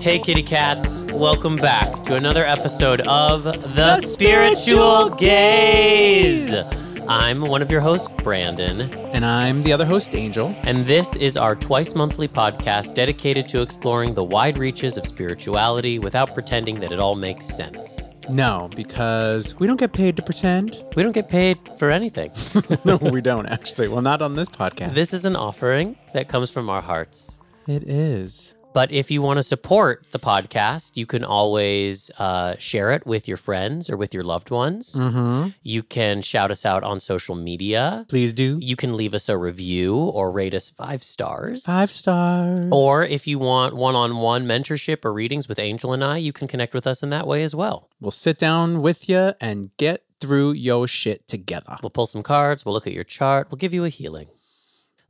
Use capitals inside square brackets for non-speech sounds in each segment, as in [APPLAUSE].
Hey, kitty cats. Welcome back to another episode of The, Spiritual, Gayz. I'm one of your hosts, Brandon, And I'm the other host, Angel. and this is our twice monthly podcast dedicated to exploring the wide reaches of spirituality without pretending that it all makes sense. No, because we don't get paid to pretend. [LAUGHS] We don't get paid for anything. [LAUGHS] no, we don't actually. Well, not on this podcast. this is an offering that comes from our hearts. it is. But if you want to support the podcast, you can always uh, share it with your friends or with your loved ones. Mm-hmm. You can shout us out on social media. Please do. You can leave us a review or rate us five stars. Five stars. Or if you want one on one mentorship or readings with Angel and I, you can connect with us in that way as well. we'll sit down with you and get through your shit together. We'll pull some cards, we'll look at your chart, we'll give you a healing.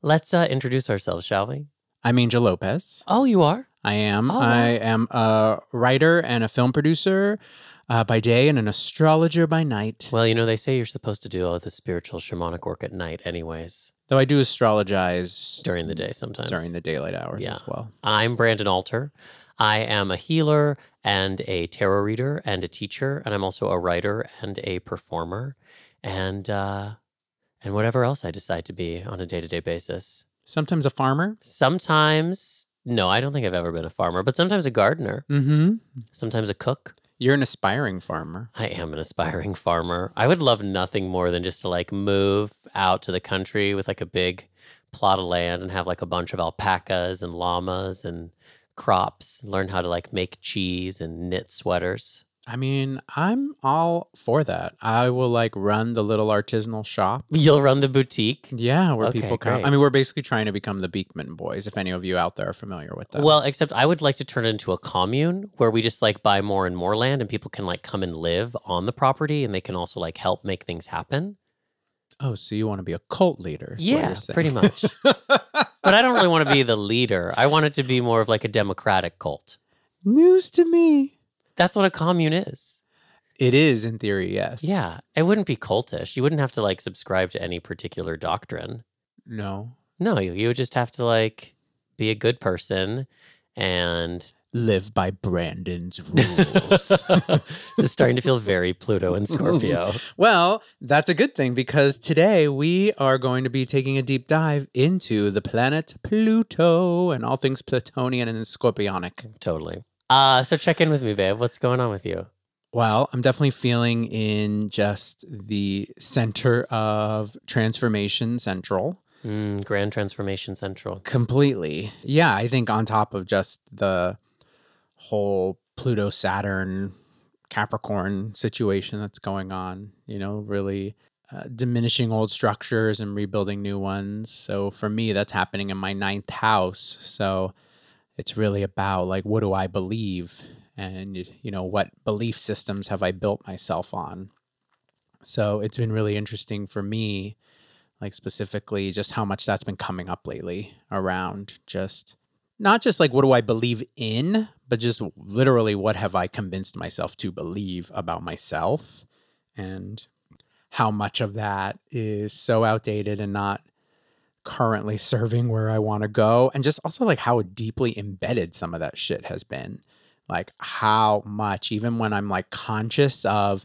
Let's uh, introduce ourselves, shall we? I'm Angel Lopez. Oh, you are? I am. Oh, wow. I am a writer and a film producer uh, by day and an astrologer by night. Well, you know, they say you're supposed to do all the spiritual shamanic work at night, anyways, Though I do astrologize during the day sometimes. during the daylight hours Yeah. as well. I'm Brandon Alter. I am a healer and a tarot reader and a teacher, and I'm also a writer and a performer, and uh, and whatever else I decide to be on a day to day basis. Sometimes a farmer. Sometimes, no, I don't think I've ever been a farmer, but sometimes a gardener, Mm-hmm. sometimes a cook. You're an aspiring farmer. I am an aspiring farmer. I would love nothing more than just to like move out to the country with like a big plot of land and have like a bunch of alpacas and llamas and crops, learn how to like make cheese and knit sweaters. I mean, I'm all for that. I will like run the little artisanal shop. You'll run the boutique. Yeah, where Okay, people come. great. I mean, we're basically trying to become the Beekman Boys. If any of you out there are familiar with that. Well, except I would like to turn it into a commune where we just like buy more and more land and people can like come and live on the property and they can also like help make things happen. oh, so you want to be a cult leader? Yeah, pretty much. [LAUGHS] But I don't really want to be the leader. I want it to be more of like a democratic cult. News to me. That's what a commune is. It is in theory, yes. Yeah. It wouldn't be cultish. You wouldn't have to like subscribe to any particular doctrine. No. No, you, you would just have to like be a good person and Live by Brandon's [LAUGHS] rules. this is starting to feel very Pluto and [LAUGHS] Scorpio. well, that's a good thing because today we are going to be taking a deep dive into the planet Pluto and all things Plutonian and Scorpionic. totally. Uh, so check in with me, babe. What's going on with you? Well, I'm definitely feeling in just the center of Transformation Central Mm, Grand Transformation Central. completely. Yeah, I think on top of just the whole Pluto Saturn Capricorn situation that's going on, you know, really uh, diminishing old structures and rebuilding new ones. So for me, that's happening in my ninth house. So it's really about like, what do I believe? And, you know, what belief systems have I built myself on? So it's been really interesting for me, like specifically just how much that's been coming up lately around just not just like what do I believe in, but just literally what have I convinced myself to believe about myself and how much of that is so outdated and not currently [LAUGHS] serving where I want to go. And just also like how deeply embedded some of that shit has been. Like how much, even when I'm like conscious of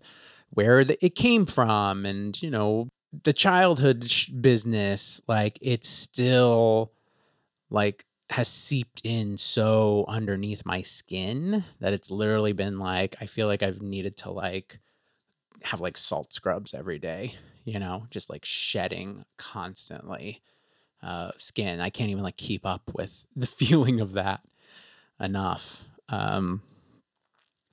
where the, it came from and, you know, the childhood sh- business, like it's still like has seeped in so underneath my skin that it's literally been like I feel like I've needed to like have like salt scrubs every day, you know, just like shedding constantly uh skin. I can't even like keep up with the [LAUGHS] feeling of that enough. Um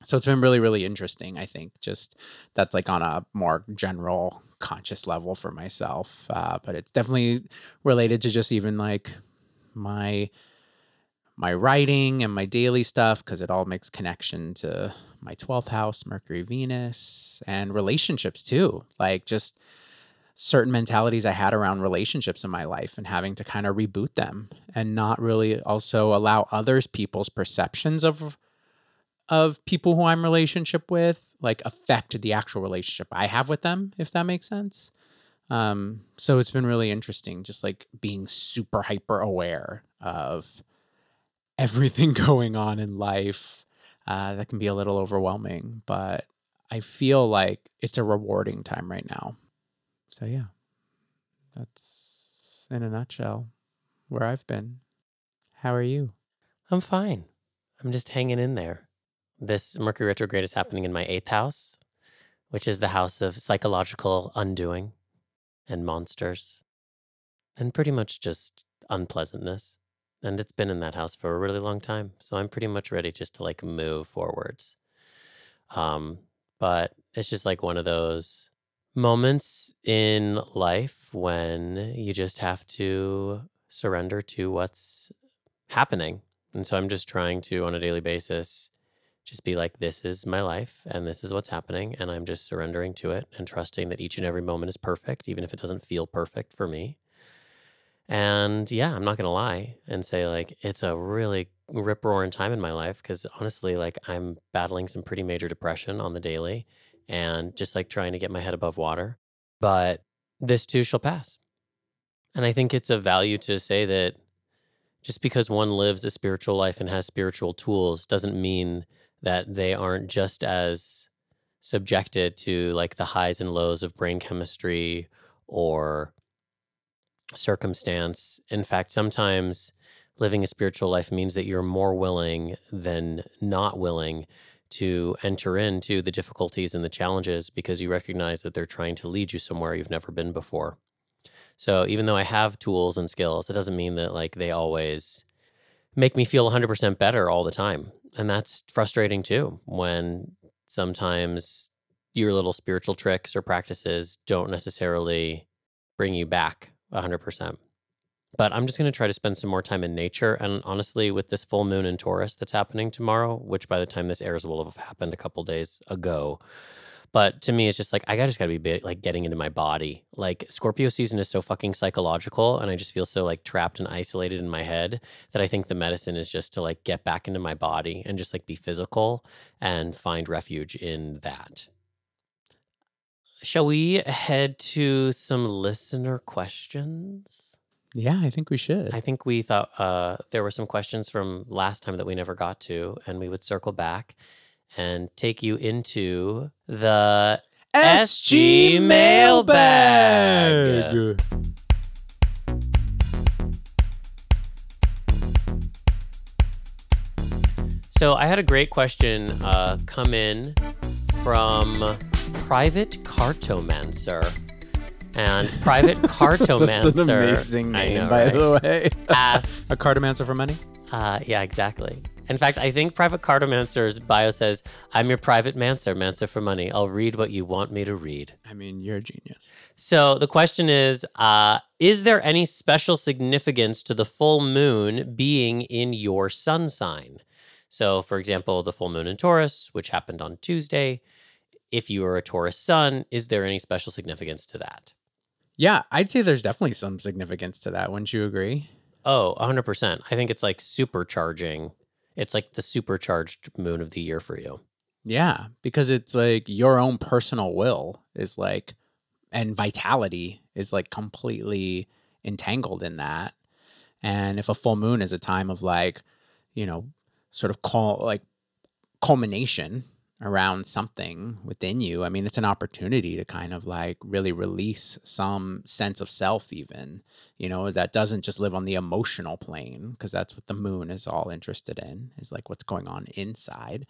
so it's been really really interesting, I think. Just that's like on a more general conscious level for myself. Uh but it's definitely related to just even like my my writing and my daily stuff because it all makes connection to my 12th house mercury venus and relationships too like just certain mentalities i had around relationships in my life and having to kind of reboot them and not really also allow others people's perceptions of of people who i'm relationship with like affect the actual relationship i have with them if that makes sense um, so it's been really interesting, just like being super hyper aware of everything [LAUGHS] going on in life, uh, that can be a little overwhelming. But I feel like it's a rewarding time right now. So, yeah, that's in a nutshell where I've been. How are you? I'm fine. I'm just hanging in there. This Mercury retrograde is happening in my eighth house, which is the house of psychological undoing and monsters and pretty much just unpleasantness. And it's been in that house for a really long time. So I'm pretty much ready just to like move forwards. Um, but it's just like one of those moments in life when you just have to surrender to what's happening. And so I'm just trying to, on a daily basis, just be like, this is my life and this is what's happening. And I'm just surrendering to it and trusting that each and every moment is perfect, even if it doesn't feel perfect for me. And yeah, I'm not going to lie and say, like, it's a really rip roaring time in my life because honestly, like, I'm battling some pretty major depression on the daily and just like trying to get my head above water. But this too shall pass. And I think it's a value to say that just because one lives a spiritual life and has spiritual tools doesn't mean that they aren't just as subjected to like the highs and lows of brain chemistry or circumstance. In fact, sometimes living a spiritual life means that you're more willing than not willing to enter into the difficulties and the challenges because you recognize that they're trying to lead you somewhere you've never been before. So even though I have tools and skills, it doesn't mean that like they always make me feel 100% better all the time. And that's frustrating too when sometimes your little spiritual tricks or practices don't necessarily bring you back 100%. But I'm just going to try to spend some more time in nature. And honestly, with this full moon in Taurus that's happening tomorrow, which by the time this airs will have happened a couple days ago, but to me, it's just like I just got to be like getting into my body. Like Scorpio season is so fucking psychological, and I just feel so like trapped and isolated in my head that I think the medicine is just to like get back into my body and just like be physical and find refuge in that. Shall we head to some listener questions? Yeah, I think we should. I think we thought uh, there were some questions from last time that we never got to, and we would circle back and take you into the SG mailbag. So I had a great question uh, come in from Private Cartomancer. And Private Cartomancer. [LAUGHS] That's an amazing name, know, by right? the way. asked [LAUGHS] a cartomancer for money? uh, yeah, exactly. In fact, I think Private Cartomancer's bio says, I'm your private mancer, mancer for money. I'll read what you want me to read. I mean, you're a genius. So the question is uh, Is there any special significance to the full moon being in your sun sign? So, for example, the full moon in Taurus, which happened on Tuesday, if you are a Taurus sun, is there any special significance to that? Yeah, I'd say there's definitely some significance to that. Wouldn't you agree? Oh, 100%. I think it's like supercharging. It's like the supercharged moon of the year for you. Yeah, because it's like your own personal will is like, and vitality is like completely entangled in that. And if a full moon is a time of like, you know, sort of call like culmination around something within you, I mean, it's an opportunity to kind of like really release some sense of self, even, you know, that doesn't just live on the emotional plane, because that's what the moon is all interested in, is like what's going on inside.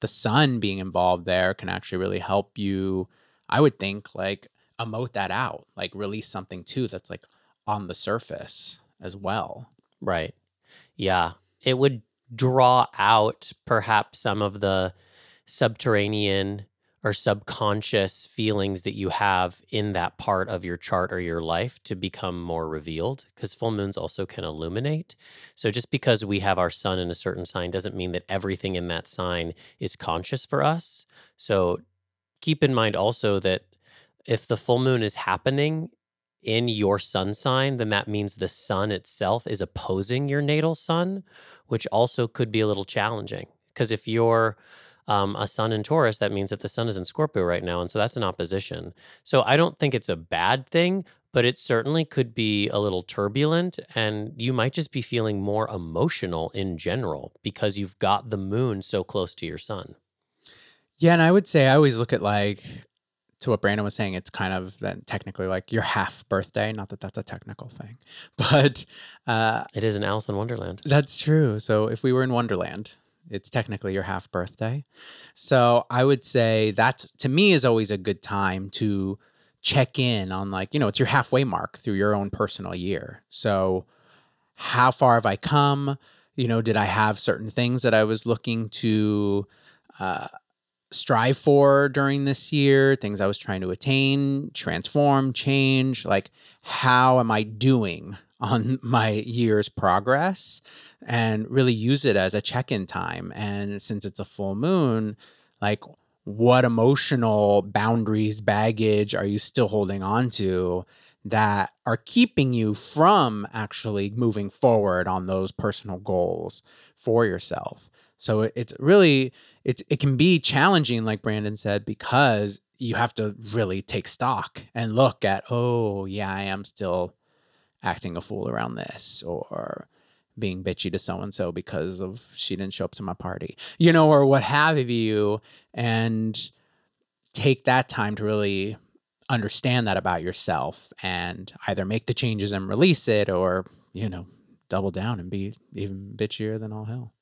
The sun being involved there can actually really help you, I would think, like emote that out, like release something too that's like on the surface as well. Right. Yeah. It would draw out perhaps some of the subterranean or subconscious feelings that you have in that part of your chart or your life to become more revealed because full moons also can illuminate. So just because we have our sun in a certain sign doesn't mean that everything in that sign is conscious for us. So keep in mind also that if the full moon is happening in your sun sign, then that means the sun itself is opposing your natal sun, which also could be a little challenging. Because if you're um, a sun in Taurus, that means that the sun is in Scorpio right now. And so that's an opposition. So I don't think it's a bad thing, but it certainly could be a little turbulent and you might just be feeling more emotional in general because you've got the moon so close to your sun. Yeah, and I would say I always look at like to what Brandon was saying, it's kind of then technically like your half birthday. Not that that's a technical thing, [LAUGHS] but uh, it is an Alice in Wonderland. That's true. So if we were in Wonderland, it's technically your half birthday. So I would say that to me is always a good time to check in on like, you know, it's your halfway mark through your own personal year. So how far have I come? You know, did I have certain things that I was looking to uh, strive for during this year, things I was trying to attain, transform, change? Like, how am I doing on my year's progress? And really use it as a check in time. And since it's a full moon, like, what emotional boundaries, baggage are you still holding on to that are keeping you from actually moving forward on those personal goals for yourself? So it's really it's it can be challenging like Brandon said because you have to really take stock and look at oh yeah, I am still acting a fool around this or being bitchy to so and so because of she didn't show up to my party, you know, or what have you, and take that time to really understand that about yourself and either make the changes and release it or, you know, double down and be even bitchier than all hell.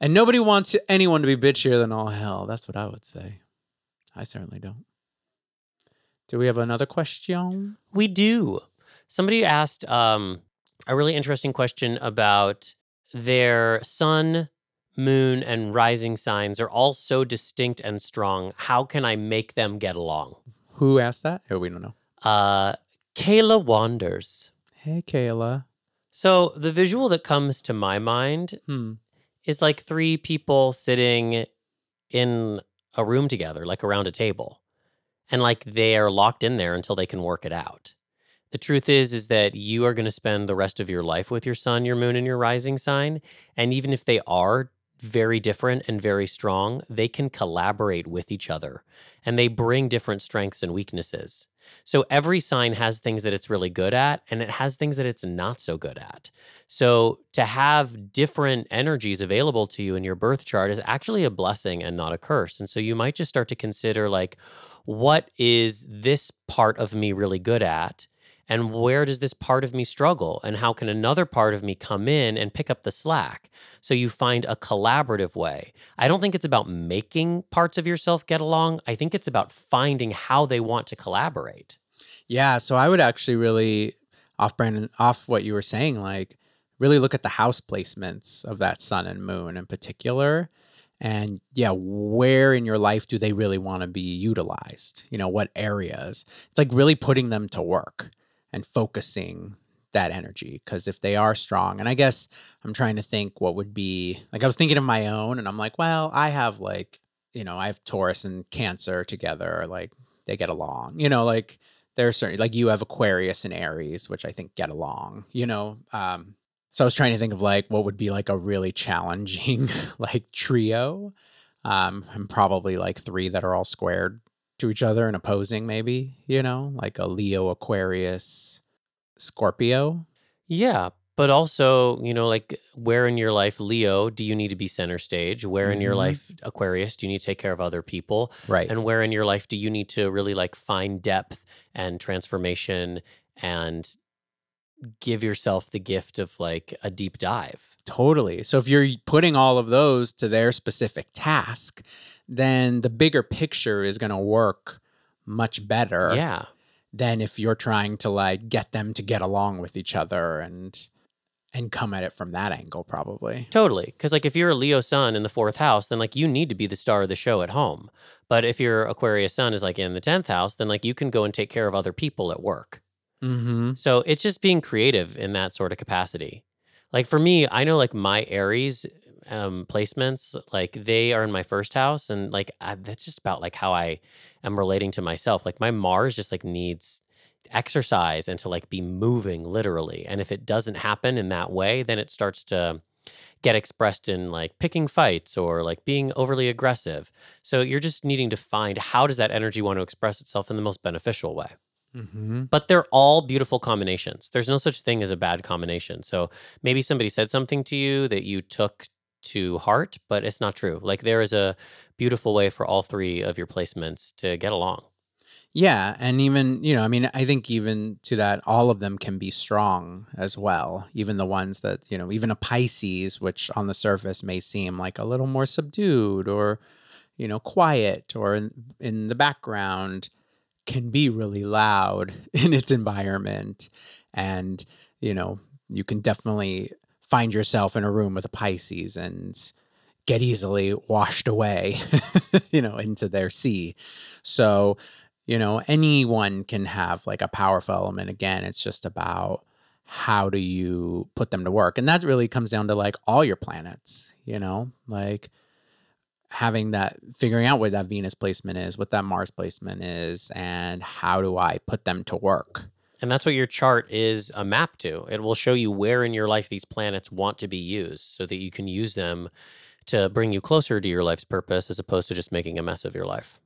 And nobody wants anyone to be bitchier than all hell. That's what I would say. I certainly don't. Do we have another question? We do. Somebody asked um, a really interesting question about their sun, moon, and rising signs are all so distinct and strong. How can I make them get along? Who asked that? Oh, we don't know. Uh, Kayla Wanders. Hey, Kayla. So the visual that comes to my mind Hmm. is like three people sitting in a room together, like around a table. And like they are locked in there until they can work it out. The truth is is that you are going to spend the rest of your life with your sun, your moon and your rising sign, and even if they are very different and very strong, they can collaborate with each other and they bring different strengths and weaknesses. So every sign has things that it's really good at and it has things that it's not so good at. So to have different energies available to you in your birth chart is actually a blessing and not a curse. And so you might just start to consider like what is this part of me really good at? And where does this part of me struggle? And how can another part of me come in and pick up the slack? So you find a collaborative way. I don't think it's about making parts of yourself get along. I think it's about finding how they want to collaborate. Yeah. So I would actually really, off Brandon, off what you were saying, like really look at the house placements of that sun and moon in particular. And yeah, where in your life do they really want to be utilized? You know, what areas? It's like really putting them to work and focusing that energy because if they are strong and i guess i'm trying to think what would be like i was thinking of my own and i'm like well i have like you know i have taurus and cancer together like they get along. You know like there's certain like you have aquarius and aries which i think get along you know um so i was trying to think of like what would be like a really challenging [LAUGHS] like trio um and probably like three that are all squared to each other and opposing maybe you know like a leo aquarius scorpio Yeah. But also, you know, like where in your life, Leo, do you need to be center stage? Where in your Mhm. life, Aquarius, do you need to take care of other people? right And where in your life do you need to really like find depth and transformation and give yourself the gift of like a deep dive? Totally. So if you're putting all of those to their specific task, then the bigger picture is going to work much better Yeah. than if you're trying to like get them to get along with each other and and come at it from that angle probably. Totally. Because, like, if you're a Leo sun in the fourth house, then, like, you need to be the star of the show at home. But if your Aquarius sun is, like, in the 10th house, then, like, you can go and take care of other people at work. Mhm. So it's just being creative in that sort of capacity. Like, for me, I know, like, my Aries um, placements, like, they are in my first house. And, like, I, that's just about, like, how I am relating to myself. Like, my Mars just, like, needs exercise and to like be moving literally. And if it doesn't happen in that way, then it starts to get expressed in like picking fights or like being overly aggressive. So you're just needing to find how does that energy want to express itself in the most beneficial way. Mm-hmm. but they're all beautiful combinations. There's no such thing as a bad combination. So maybe somebody said something to you that you took to heart, but it's not true. Like there is a beautiful way for all three of your placements to get along. Yeah, and even you know, I mean, I think even to that, all of them can be strong as well. Even the ones that you know, even a Pisces, which on the surface may seem like a little more subdued or you know, quiet or in, in the background, can be really loud [LAUGHS] in its environment, and you know, you can definitely find yourself in a room with a Pisces and get easily washed away, [LAUGHS] you know, into their sea. So you know anyone can have like a powerful element. Again it's just about how do you put them to work? And that really comes down to like all your planets you know? Like having that figuring out what that venus placement is what that mars placement is and how do i put them to work And that's what your chart is a map to. It will show you where in your life these planets want to be used so that you can use them to bring you closer to your life's purpose as opposed to just making a mess of your life.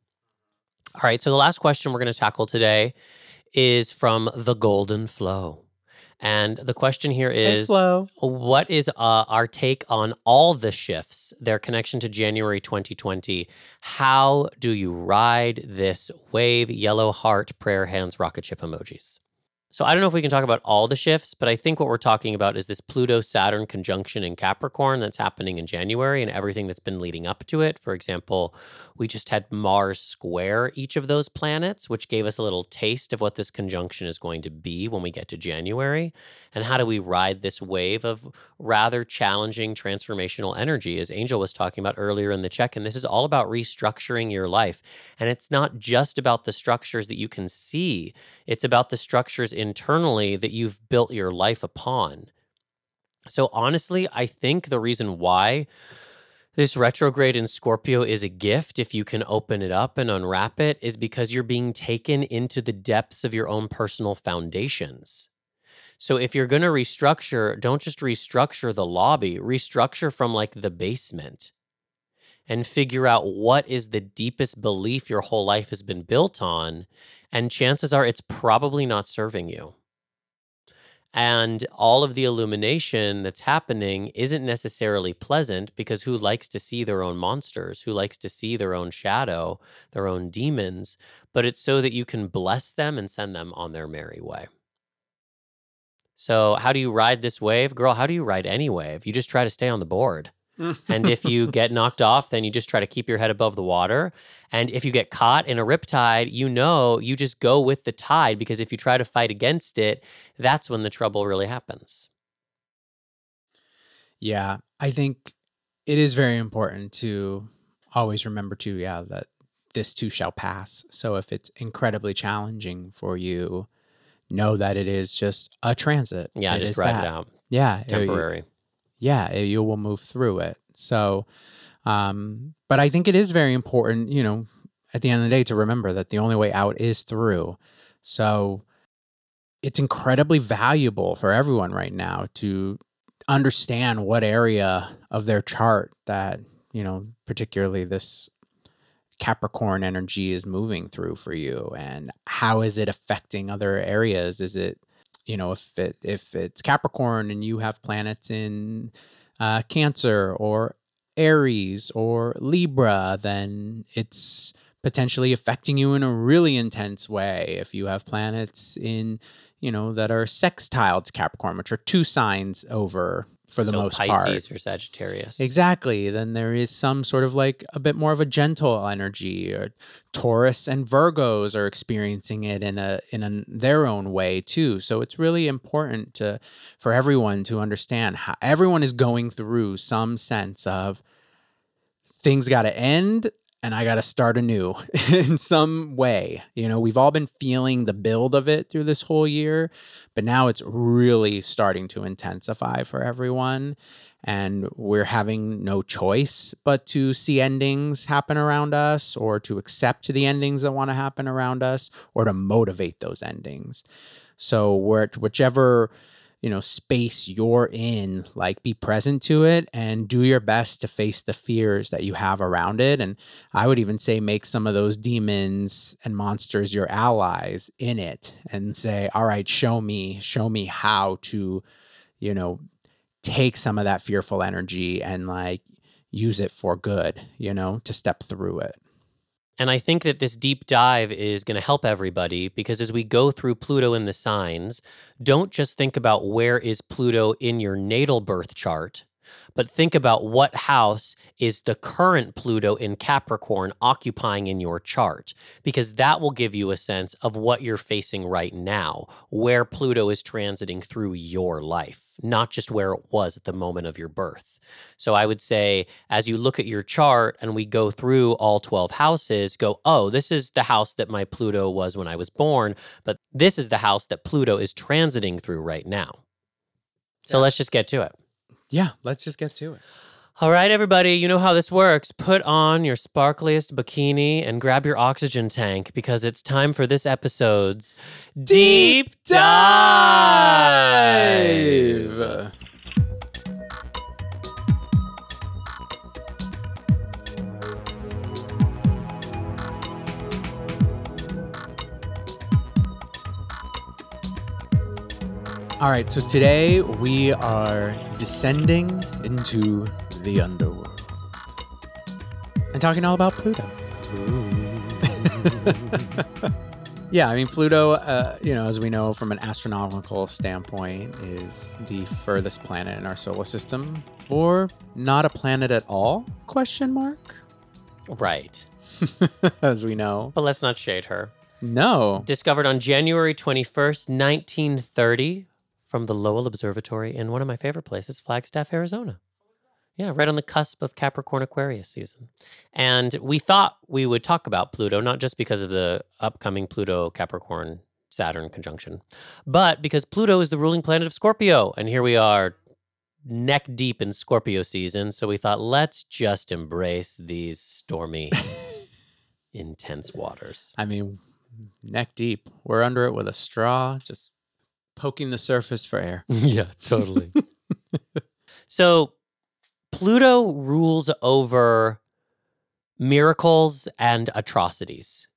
All right, so the last question we're going to tackle today is from The Golden Flow. And the question here is flow what is uh, our take on all the shifts, their connection to January 2020? How do you ride this wave? Yellow heart, prayer hands, rocket ship emojis. So I don't know if we can talk about all the shifts, but I think what we're talking about is this Pluto Saturn conjunction in Capricorn that's happening in January and everything that's been leading up to it. For example, we just had Mars square each of those planets, which gave us a little taste of what this conjunction is going to be when we get to January. And how do we ride this wave of rather challenging transformational energy, as Angel was talking about earlier in the check And This is all about restructuring your life. And it's not just about the structures that you can see, it's about the structures internally that you've built your life upon. So, honestly, I think the reason why this retrograde in Scorpio is a gift if you can open it up and unwrap it is because you're being taken into the depths of your own personal foundations. So, if you're going to restructure, don't just restructure the lobby, restructure from like the basement and figure out what is the deepest belief your whole life has been built on. And chances are it's probably not serving you. And all of the illumination that's happening isn't necessarily pleasant because who likes to see their own monsters? Who likes to see their own shadow, their own demons? But it's so that you can bless them and send them on their merry way. So, how do you ride this wave? Girl, how do you ride any wave? You just try to stay on the board. [LAUGHS] and if you get knocked off, then you just try to keep your head above the water. And if you get caught in a riptide, you know you just go with the tide because if you try to fight against it, that's when the trouble really happens. Yeah, I think it is very important to always remember too, yeah, that this too shall pass. So if it's incredibly challenging for you, know that it is just a transit. Yeah, It just is ride that. it out. Yeah, It's it- temporary. Yeah, it- you will move through it. So, um, but I think it is very important, you know, at the end of the day, to remember that the only way out is through. So, it's incredibly valuable for everyone right now to understand what area of their chart that, you know, particularly this Capricorn energy is moving through for you and how is it affecting other areas? Is it you know if it if it's Capricorn and you have planets in uh, Cancer or Aries or Libra, then it's potentially affecting you in a really intense way. If you have planets in you know that are sextile to Capricorn, which are two signs over for the so most Pisces part. or Sagittarius. Exactly. Then there is some sort of like a bit more of a gentle energy. Or Taurus and Virgos are experiencing it in a in a, their own way too. So it's really important to for everyone to understand how everyone is going through some sense of things got to end and I got to start anew [LAUGHS] in some way. You know, we've all been feeling the build of it through this whole year, but now it's really starting to intensify for everyone. And we're having no choice but to see endings happen around us or to accept the endings that want to happen around us or to motivate those endings. So, we're, whichever you know space you're in like be present to it and do your best to face the fears that you have around it. And i would even say make some of those demons and monsters your allies in it and say all right show me show me how to you know take some of that fearful energy and like use it for good you know to step through it And I think that this deep dive is going to help everybody because as we go through Pluto in the signs, don't just think about where is Pluto in your natal birth chart, but think about what house is the current Pluto in Capricorn occupying in your chart because that will give you a sense of what you're facing right now, where Pluto is transiting through your life, not just where it was at the moment of your birth. So I would say, as you look at your chart and we go through all 12 houses, go, oh, this is the house that my Pluto was when I was born, but this is the house that Pluto is transiting through right now. So Yeah. let's just get to it. Yeah let's just get to it All right, everybody, you know how this works. Put on your sparkliest bikini and grab your oxygen tank because it's time for this episode's Deep Dive. All right, so today we are descending into the underworld and talking all about Pluto. [LAUGHS] yeah, I mean, Pluto, uh, you know, as we know from an astronomical standpoint, is the furthest planet in our solar system, or not a planet at all? Question mark. Right. [LAUGHS] as we know, But let's not shade her. no. Discovered on January 21st, 1930, from the Lowell Observatory in one of my favorite places, Flagstaff, Arizona. Yeah, right on the cusp of Capricorn Aquarius season. And we thought we would talk about Pluto, not just because of the upcoming Pluto Capricorn Saturn conjunction, but because Pluto is the ruling planet of Scorpio. And here we are, neck deep in Scorpio season. So we thought, let's just embrace these stormy, [LAUGHS] intense waters. I mean, neck deep. We're under it with a straw, just poking the surface for air. [LAUGHS] yeah, totally. [LAUGHS] so Pluto rules over miracles and atrocities,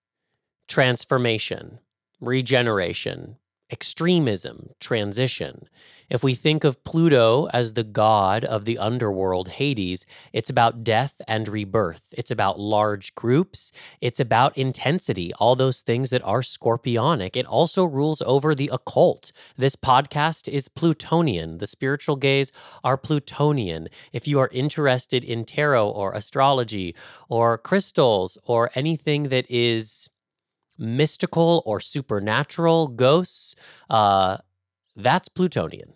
transformation, regeneration, extremism, transition. If we think of Pluto as the god of the underworld, Hades, it's about death and rebirth. It's about large groups. It's about intensity, all those things that are scorpionic. It also rules over the occult. This podcast is Plutonian. The spiritual Gayz are Plutonian. If you are interested in tarot or astrology or crystals or anything that is mystical or supernatural, ghosts, uh, that's Plutonian.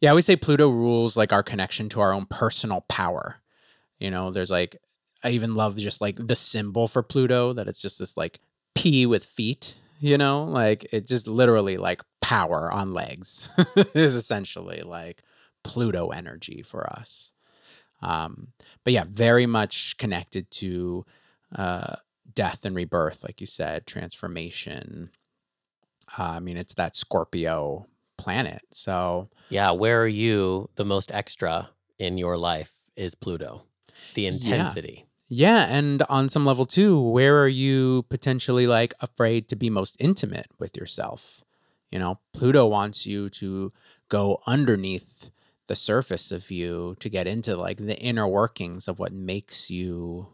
Yeah, I would say Pluto rules like our connection to our own personal power. You know, there's like, I even love just like the symbol for Pluto that it's just this like P with feet, you know, like it just literally like power on legs [LAUGHS] is essentially like Pluto energy for us. Um, but yeah, very much connected to uh, death and rebirth, like you said, transformation. Uh, I mean, it's that Scorpio planet. So, Yeah, where are you the most extra in your life is Pluto. The Yeah. intensity. Yeah, and on some level too, where are you potentially like afraid to be most intimate with yourself? You know, Pluto wants you to go underneath the surface of you to get into like the inner workings of what makes you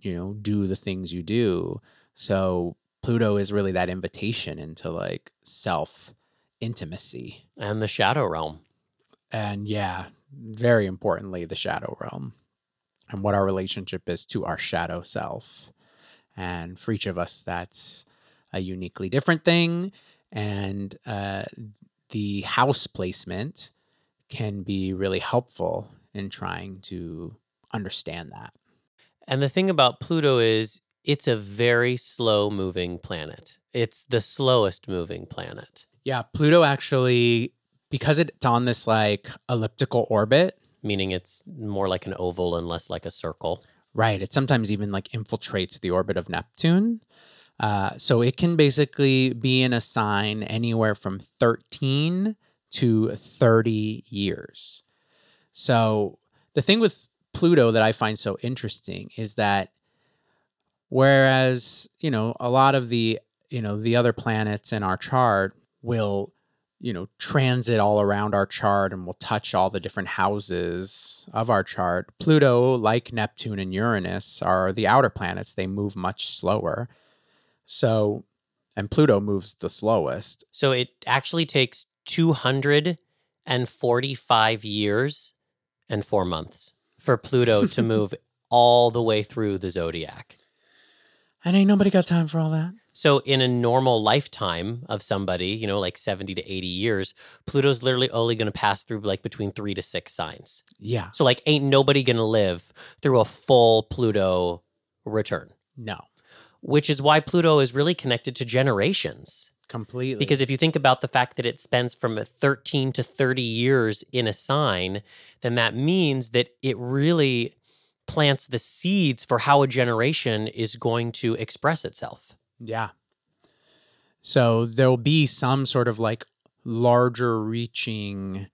you know, do the things you do. So Pluto is really that invitation into like self intimacy. And the shadow realm. And yeah, very importantly, the shadow realm and what our relationship is to our shadow self. And for each of us, that's a uniquely different thing. And uh, the house placement can be really helpful in trying to understand that. And the thing about Pluto is it's a very slow moving planet. It's the slowest moving planet, Yeah, Pluto actually, because it's on this like elliptical orbit, meaning it's more like an oval and less like a circle. Right. It sometimes even like infiltrates the orbit of Neptune. Uh, so it can basically be in a sign anywhere from 13 to 30 years. So the thing with Pluto that I find so interesting is that whereas, you know, a lot of the, you know, the other planets in our chart will, you know, transit all around our chart and will touch all the different houses of our chart. Pluto, like Neptune and Uranus, are the outer planets. They move much slower. So, and Pluto moves the slowest. So it actually takes 245 years and four months for Pluto to [LAUGHS] move all the way through the zodiac. And ain't nobody got time for all that. So, in a normal lifetime of somebody, you know, like 70 to 80 years, Pluto's literally only going to pass through like between three to six signs. Yeah. So, like, ain't nobody going to live through a full Pluto return, No. which is why Pluto is really connected to generations. Completely. Because if you think about the fact that it spends from 13 to 30 years in a sign, then that means that it really plants the seeds for how a generation is going to express itself. Yeah. So there'll be some sort of like larger reaching,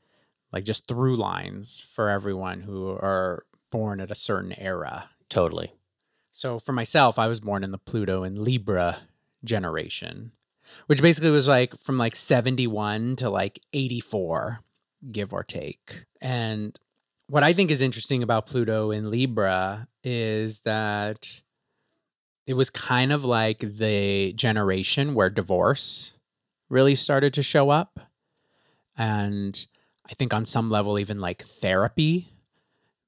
like just through lines for everyone who are born at a certain era. Totally. So for myself, I was born in the Pluto and Libra generation, which basically was like from like 71 to like 84, give or take. And what I think is interesting about Pluto in Libra is that it was kind of like the generation where divorce really started to show up. And I think on some level, even like therapy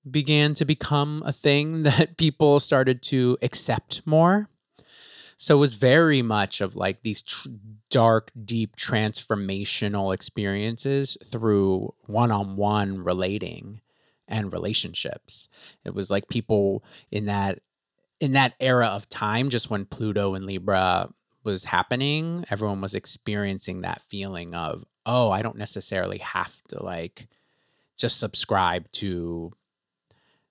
began to become a thing [LAUGHS] that people started to accept more. So it was very much of like these tr- dark, deep transformational experiences through one on one relating and relationships. It was like people in that in that era of time just when Pluto and Libra was happening, everyone was experiencing that feeling of, oh, I don't necessarily have to like just subscribe to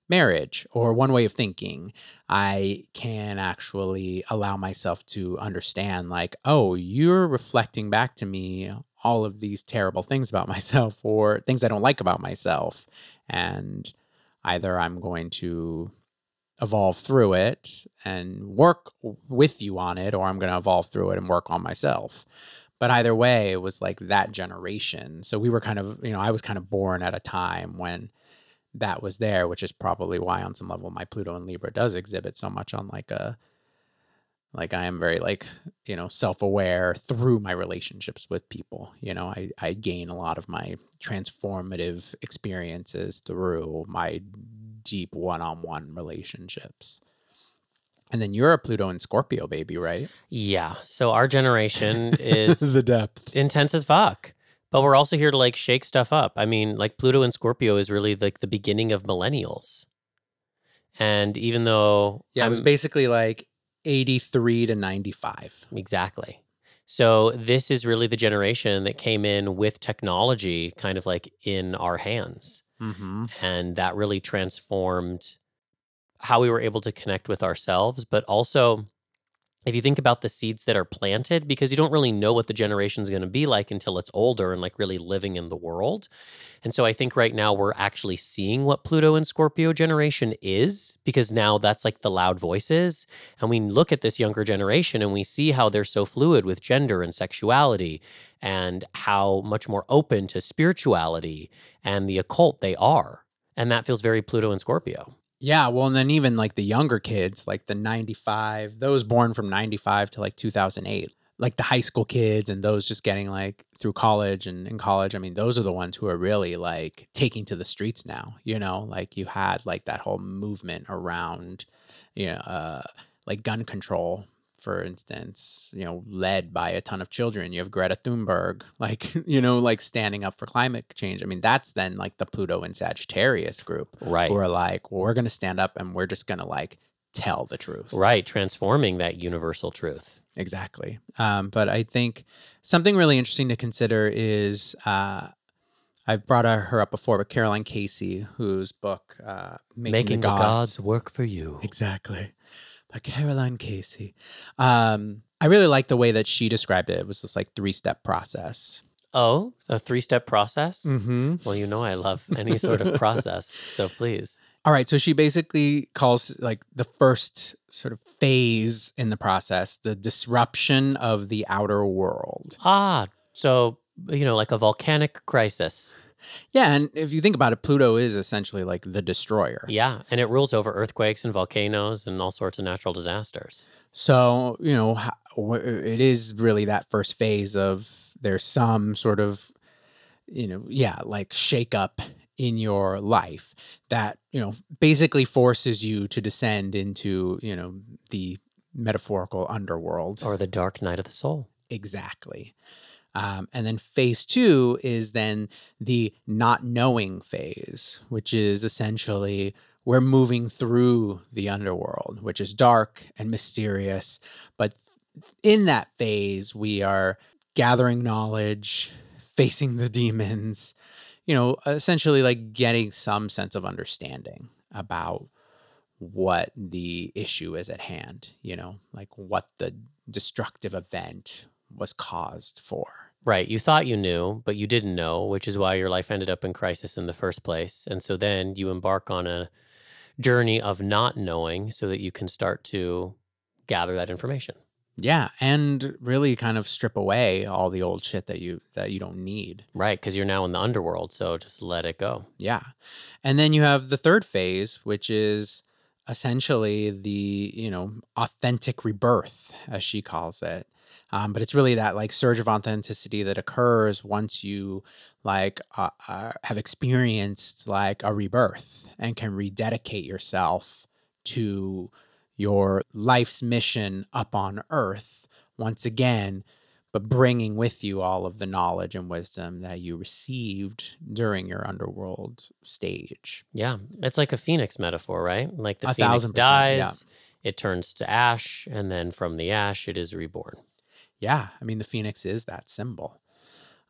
marriage or one way of thinking. I can actually allow myself to understand, like, oh, you're reflecting back to me all of these terrible things about [LAUGHS] myself or things I don't like about myself. And either I'm going to evolve through it and work with you on it, or I'm going to evolve through it and work on myself. But either way, it was like that generation. So we were kind of, you know, I was kind of born at a time when that was there, which is probably why on some level my Pluto and Libra does exhibit so much on like a like I am very like, you know, self-aware through my relationships with people. You know, I I gain a lot of my transformative experiences through my deep one-on-one relationships. And then you're a Pluto and Scorpio baby, right? Yeah. So our generation [LAUGHS] is the depths. intense as fuck. But we're also here to like shake stuff up. I mean, like Pluto and Scorpio is really like the beginning of millennials. And even though yeah, it was basically like 83 to 95. Exactly. So this is really the generation that came in with technology kind of like in our hands. Mm-hmm. And that really transformed how we were able to connect with ourselves, but also if you think about the seeds that are planted, because you don't really know what the generation is going to be like until it's older and like really living in the world. And so I think right now we're actually seeing what Pluto and Scorpio generation is, because now that's like the loud voices. And we look at this younger generation and we see how they're so fluid with gender and sexuality and how much more open to spirituality and the occult they are. And that feels very Pluto and Scorpio. Yeah, well, and then even like the younger kids, like the 95, those born from 95 to like 2008, like the high school kids and those just getting like through college and in college, I mean, those are the ones who are really like taking to the streets now, you know, like you had like that whole movement around, you know, uh, like gun control, for instance, you know, led by a ton of children. You have Greta Thunberg, [LAUGHS] like, you know, like standing up for climate change. I mean, that's then like the Pluto and Sagittarius group Right. who are like, well, we're going to stand up and we're just going to like tell the truth. Right. Transforming that universal truth. Exactly. Um, but I think something really interesting to consider is uh, I've brought her up before, but Caroline Casey, whose book, uh, Making, Making the the Gods. gods work for you. Exactly. By Caroline Casey. Um, I really like the way that she described it. It was this like three step process Oh, a three step process? Mm-hmm. Well, you know I love any sort of [LAUGHS] process. So please. All right, so she basically calls like the first sort of phase in the process the disruption of the outer world. Ah, so, you know, like a volcanic crisis. Yeah, and if you think about it, Pluto is essentially like the destroyer. Yeah. And it rules over earthquakes and volcanoes and all sorts of natural disasters. So, you know, it is really that first phase of there's some sort of, you know, yeah, like shake up in your life that, you know, basically forces you to descend into, you know, the metaphorical underworld. Or the dark night of the soul. Exactly. Um, and then phase two is then the not knowing phase, which is essentially we're moving through the underworld, which is dark and mysterious. But in that phase, we are gathering knowledge, facing the demons, you know, essentially like getting some sense of understanding about what the issue is at hand, you know, like what the destructive event was caused for. Right. You thought you knew, but you didn't know, which is why your life ended up in crisis in the first place. And so then you embark on a journey of not knowing so that you can start to gather that information. Yeah, and really kind of strip away all the old shit that you that you don't need. Right. Because you're now in the underworld. So just let it go. Yeah. And then you have the third phase, which is essentially the, you know, authentic rebirth, as she calls it. Um, but it's really that like surge of authenticity that occurs once you like uh, uh, have experienced like a rebirth and can rededicate yourself to your life's mission up on earth once again but bringing with you all of the knowledge and wisdom that you received during your underworld stage. Yeah. It's like a phoenix metaphor, right? Like the A phoenix percent, yeah. dies, it turns to ash, and then from the ash, it is reborn. Yeah, I mean the phoenix is that symbol.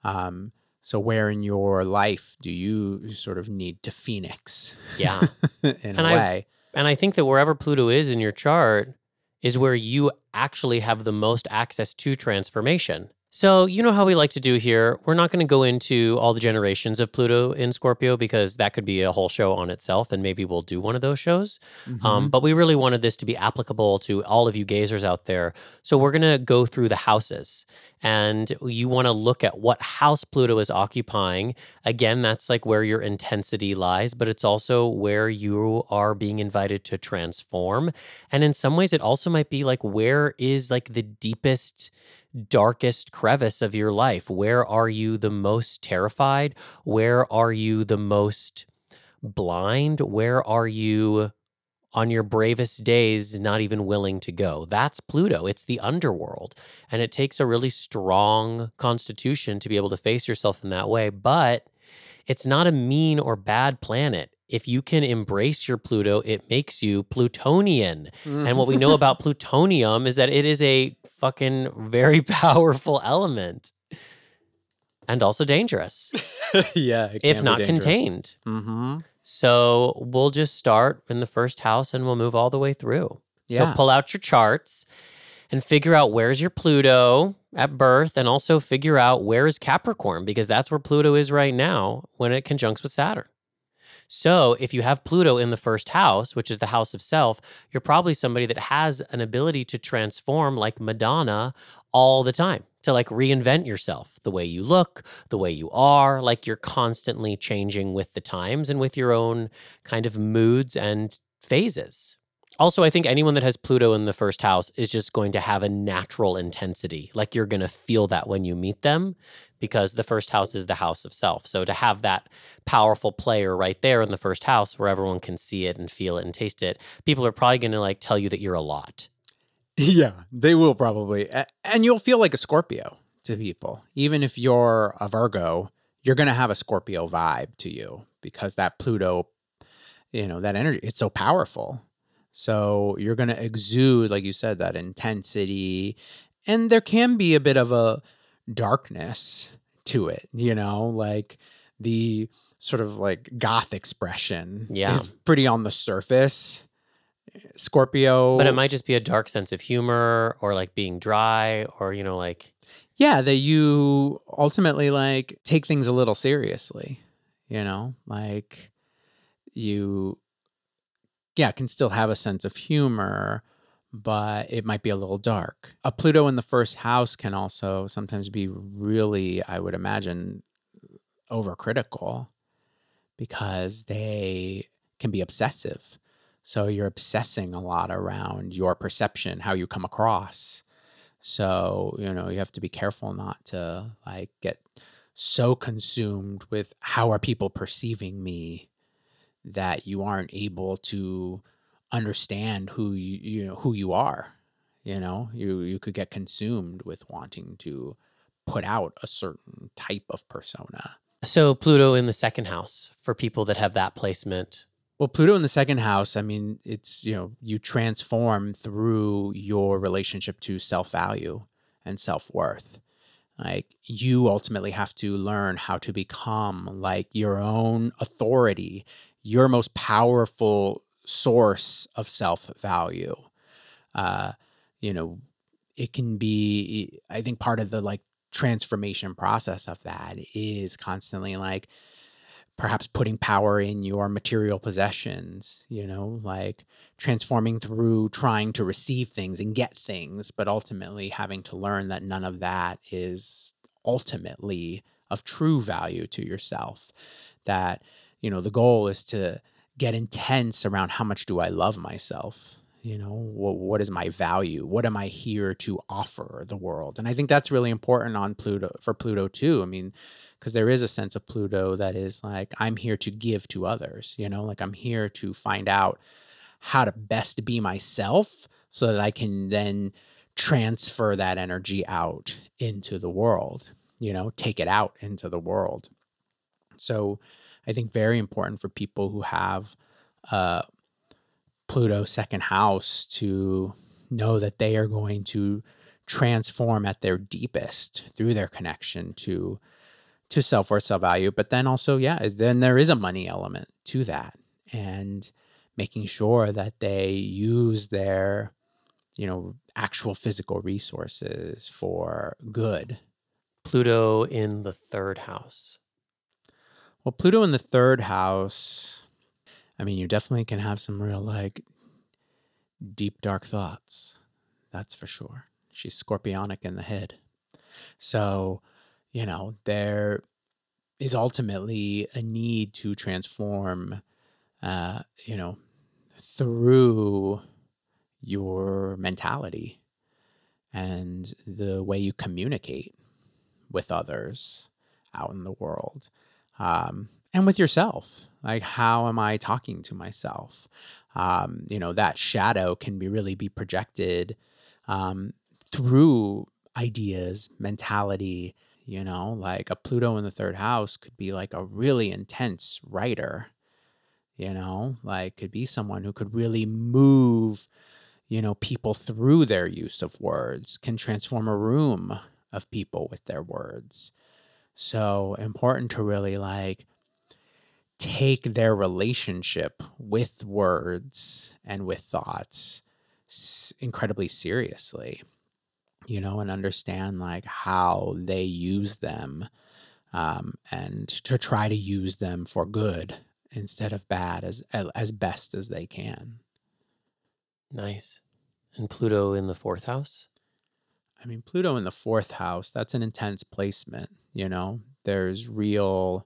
Um, so where in your life do you sort of need to phoenix Yeah. [LAUGHS] in And a I- way? And I think that wherever Pluto is in your chart is where you actually have the most access to transformation. So, you know how we like to do here. We're not going to go into all the generations of Pluto in Scorpio because that could be a whole show on itself, and maybe we'll do one of those shows. Um, Mhm. but we really wanted this to be applicable to all of you gazers out there. So we're going to go through the houses and you want to look at what house Pluto is occupying. Again, that's like where your intensity lies, but it's also where you are being invited to transform. And in some ways, it also might be like where is like the deepest, darkest crevice of your life? Where are you the most terrified? Where are you the most blind? Where are you on your bravest days not even willing to go? That's Pluto. It's the underworld. And it takes a really strong constitution to be able to face yourself in that way. But it's not a mean or bad planet. If you can embrace your Pluto, it makes you Plutonian. And what we know [LAUGHS] about plutonium is that it is a fucking very [LAUGHS] powerful element and also dangerous [LAUGHS] yeah, if not dangerous. contained. Mm-hmm. So we'll just start in the first house and we'll move all the way through. Yeah. So pull out your charts and figure out where's your Pluto at birth and also figure out where is Capricorn because that's where Pluto is right now when it conjuncts with Saturn. So, if you have Pluto in the first house, which is the house of self, you're probably somebody that has an ability to transform like Madonna all the time, to like reinvent yourself, the way you look, the way you are, like you're constantly changing with the times and with your own kind of moods and phases. Also, I think anyone that has Pluto in the first house is just going to have a natural intensity. Like you're going to feel that when you meet them because the first house is the house of self. So to have that powerful player right there in the first house where everyone can see it and feel it and taste it, people are probably going to like tell you that you're a lot. [LAUGHS] Yeah, they will probably. And you'll feel like a Scorpio to people. Even if you're a Virgo, you're going to have a Scorpio vibe to you because that Pluto, you know, that energy, it's so powerful. So you're going to exude, like you said, that intensity. And there can be a bit of a darkness to it, you know, like the sort of like goth expression Yeah. is pretty on the surface. Scorpio. But it might just be a dark sense of humor or like being dry or, you know, like yeah, that you ultimately like take things a little seriously, you know, like you, yeah, can still have a sense of humor, but it might be a little dark. A Pluto in the first house can also sometimes be really, I would imagine, overcritical because they can be obsessive. So you're obsessing a lot around your perception, how you come across. So, you know, you have to be careful not to like get so consumed with how are people perceiving me that you aren't able to understand who you, you know who you are. You know, you you could get consumed with wanting to put out a certain type of persona. So Pluto in the second house for people that have that placement. Well, Pluto in the second house, I mean, it's, you know, you transform through your relationship to self value and self worth. Like, you ultimately have to learn how to become like your own authority, your most powerful source of self value. Uh, you know, it can be, I think part of the like transformation process of that is constantly like, perhaps putting power in your material possessions, you know, like transforming through trying to receive things and get things, but ultimately having to learn that none of that is ultimately of true value to yourself. That, you know, the goal is to get intense around how much do I love myself? You know, what, what is my value? What am I here to offer the world? And I think that's really important on Pluto for Pluto too. I mean, because there is a sense of Pluto that is like, I'm here to give to others, you know, like I'm here to find out how to best be myself so that I can then transfer that energy out into the world, you know, take it out into the world. So I think very important for people who have uh, Pluto second house to know that they are going to transform at their deepest through their connection to to self worth, self value. But then also, yeah, then there is a money element to that, and making sure that they use their, you know, actual physical resources for good. Pluto in the third house. Well, Pluto in the third house, I mean, you definitely can have some real like deep dark thoughts. That's for sure. She's scorpionic in the head. So, you know, there is ultimately a need to transform, uh, you know, through your mentality and the way you communicate with others out in the world um, and with yourself. Like, how am I talking to myself? Um, you know, that shadow can be really be projected um, through ideas, mentality, you know, like a Pluto in the third house could be like a really intense writer, you know, like could be someone who could really move, you know, people through their use of words, can transform a room of people with their words. So important to really like take their relationship with words and with thoughts incredibly seriously you know, and understand like how they use them um, and to try to use them for good instead of bad as as best as they can. Nice. And Pluto in the fourth house? I mean, Pluto in the fourth house, that's an intense placement, you know? There's real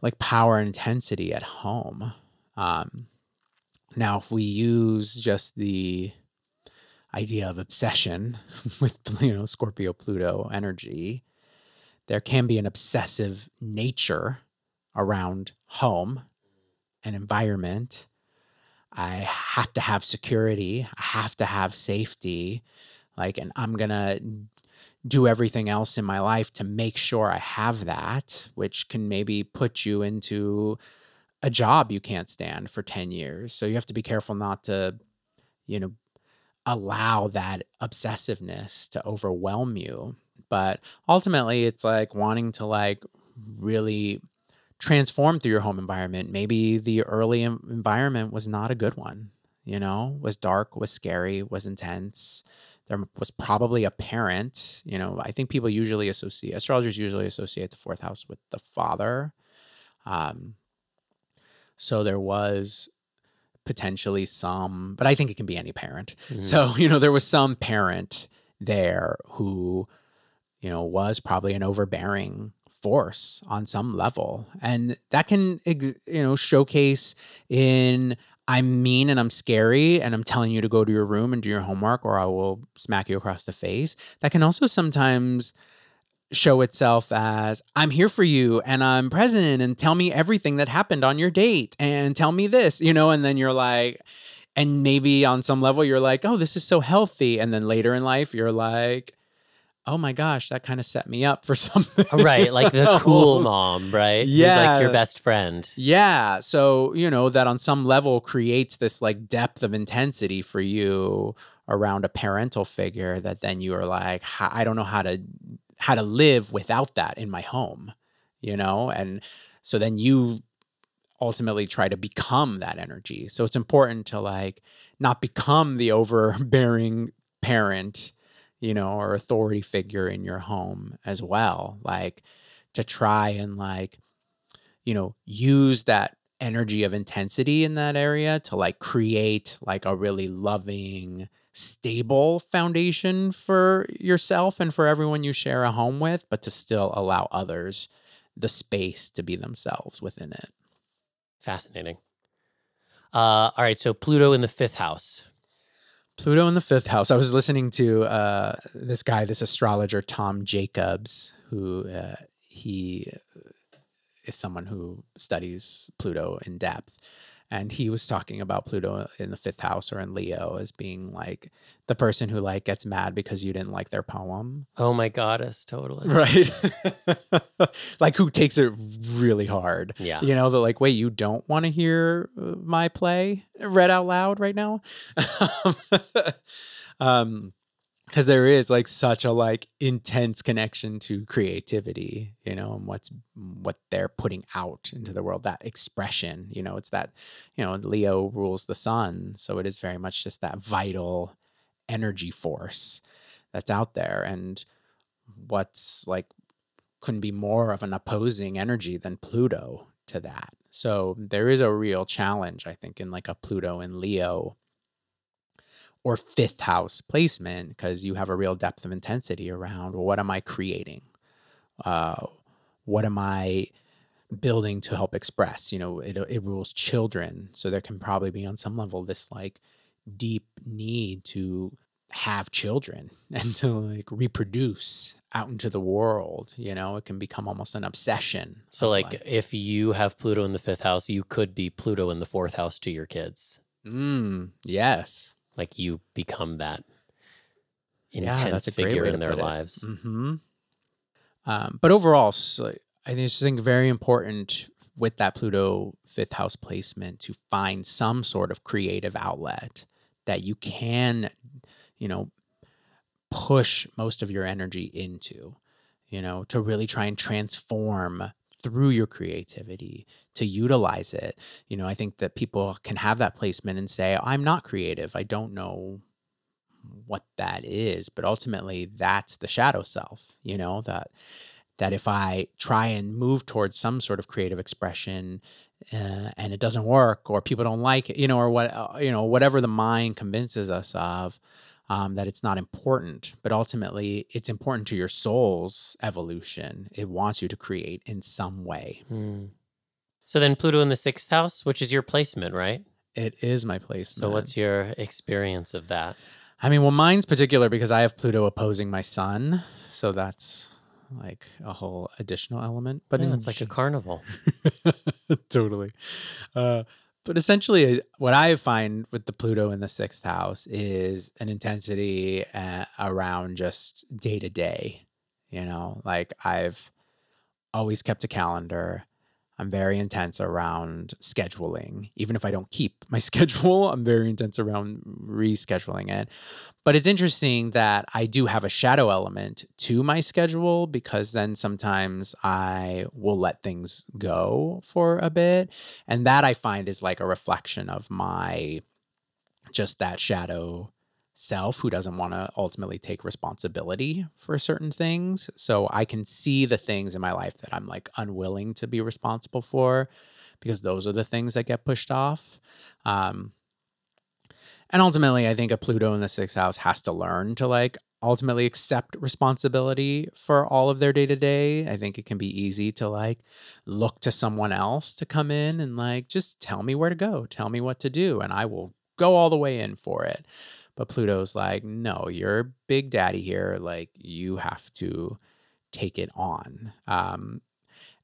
like power intensity at home. Um, now, if we use just the idea of obsession [LAUGHS] with you know Scorpio Pluto energy, there can be an obsessive nature around home and environment. I have to have security. I have to have safety. Like, and I'm going to do everything else in my life to make sure I have that, which can maybe put you into a job you can't stand for 10 years. So you have to be careful not to, you know, allow that obsessiveness to overwhelm you. But ultimately, it's like wanting to like really transform through your home environment. Maybe the early environment was not a good one, you know, was dark, was scary, was intense. There was probably a parent. You know, I think people usually associate astrologers usually associate the fourth house with the father. Um, so there was potentially some, but I think it can be any parent. Mhm. So, [LAUGHS] you know, there was some parent there who, you know, was probably an overbearing force on some level. And that can, ex- you know, showcase in I'm mean and I'm scary and I'm telling you to go to your room and do your homework or I will smack you across the face. That can also sometimes show itself as I'm here for you and I'm present and tell me everything that happened on your date and tell me this, you know, and then you're like, and maybe on some level you're like, oh, this is so healthy. And then later in life, you're like, oh my gosh, that kind of set me up for [LAUGHS] something. Oh, right, like the [LAUGHS] cool mom, right? Who's Yeah. like your best friend. Yeah. So, you know, that on some level creates this like depth of intensity for you around a parental figure that then you are like, I don't know how to how to live without that in my home, you know? And so then you ultimately try to become that energy. So it's important to like not become the overbearing parent, you know, or authority figure in your home as well. Like to try and like you know, use that energy of intensity in that area to like create like a really loving, stable foundation for yourself and for everyone you share a home with, but to still allow others the space to be themselves within it. Fascinating. Uh, all right, so Pluto in the fifth house. Pluto in the fifth house. I was listening to uh, this guy, this astrologer, Tom Jacobs, who uh, he is someone who studies Pluto in depth. And he was talking about Pluto in the fifth house or in Leo as being like the person who like gets mad because you didn't like their poem. Oh my goddess, totally. [LAUGHS] Right. [LAUGHS] like who takes it really hard. Yeah. You know, they're like, wait, you don't want to hear uh, my play read out loud right now? [LAUGHS] um, because there is like such a like intense connection to creativity, you know, and what's what they're putting out into the world. That expression, you know, it's that, you know, Leo rules the sun, so it is very much just that vital energy force that's out there, and what's like couldn't be more of an opposing energy than Pluto to that. So there is a real challenge, I think, in like a Pluto and Leo or fifth house placement because you have a real depth of intensity around well, what am I creating? Uh, what am I building to help express? You know, it, it rules children. So there can probably be on some level this like deep need to have children [LAUGHS] and to like reproduce out into the world. You know, it can become almost an obsession. So, of, like, if you have Pluto in the fifth house, you could be Pluto in the fourth house to your kids. mm, yes. Like, you become that Yeah, intense a figure in their lives. hmm Um, but overall, so I just think very important with that Pluto fifth house placement to find some sort of creative outlet that you can, you know, push most of your energy into, you know, to really try and transform through your creativity to utilize it. You know, I think that people can have that placement and say, I'm not creative. I don't know what that is but ultimately that's the shadow self you know that that if i try and move towards some sort of creative expression uh, and it doesn't work or people don't like it you know or what uh, you know whatever the mind convinces us of um, that it's not important but ultimately it's important to your soul's evolution it wants you to create in some way Hmm. So, then Pluto in the sixth house, which is your placement, right? it is my place So, what's your experience of that? I mean, well, mine's particular because I have Pluto opposing my sun, so that's like a whole additional element. But But in it's like a carnival. [LAUGHS] totally. Uh, but essentially, uh, what I find with the Pluto in the sixth house is an intensity uh, around just day to day. You know, like I've always kept a calendar. I'm very intense around scheduling. Even if I don't keep [LAUGHS] my schedule, I'm very intense around rescheduling it. But it's interesting that I do have a shadow element to my schedule because then sometimes I will let things go for a bit. And that I find is like a reflection of my just that shadow self who doesn't want to ultimately take responsibility for certain things. So I can see the things in my life that I'm like unwilling to be responsible for because those are the things that get pushed off. Um, and ultimately, I think a Pluto in the sixth house has to learn to like ultimately accept responsibility for all of their day to day. I think it can be easy to like look to someone else to come in and like just tell me where to go, tell me what to do, and I will go all the way in for it. But Pluto's like, no, you're big daddy here. Like, you have to take it on. Um,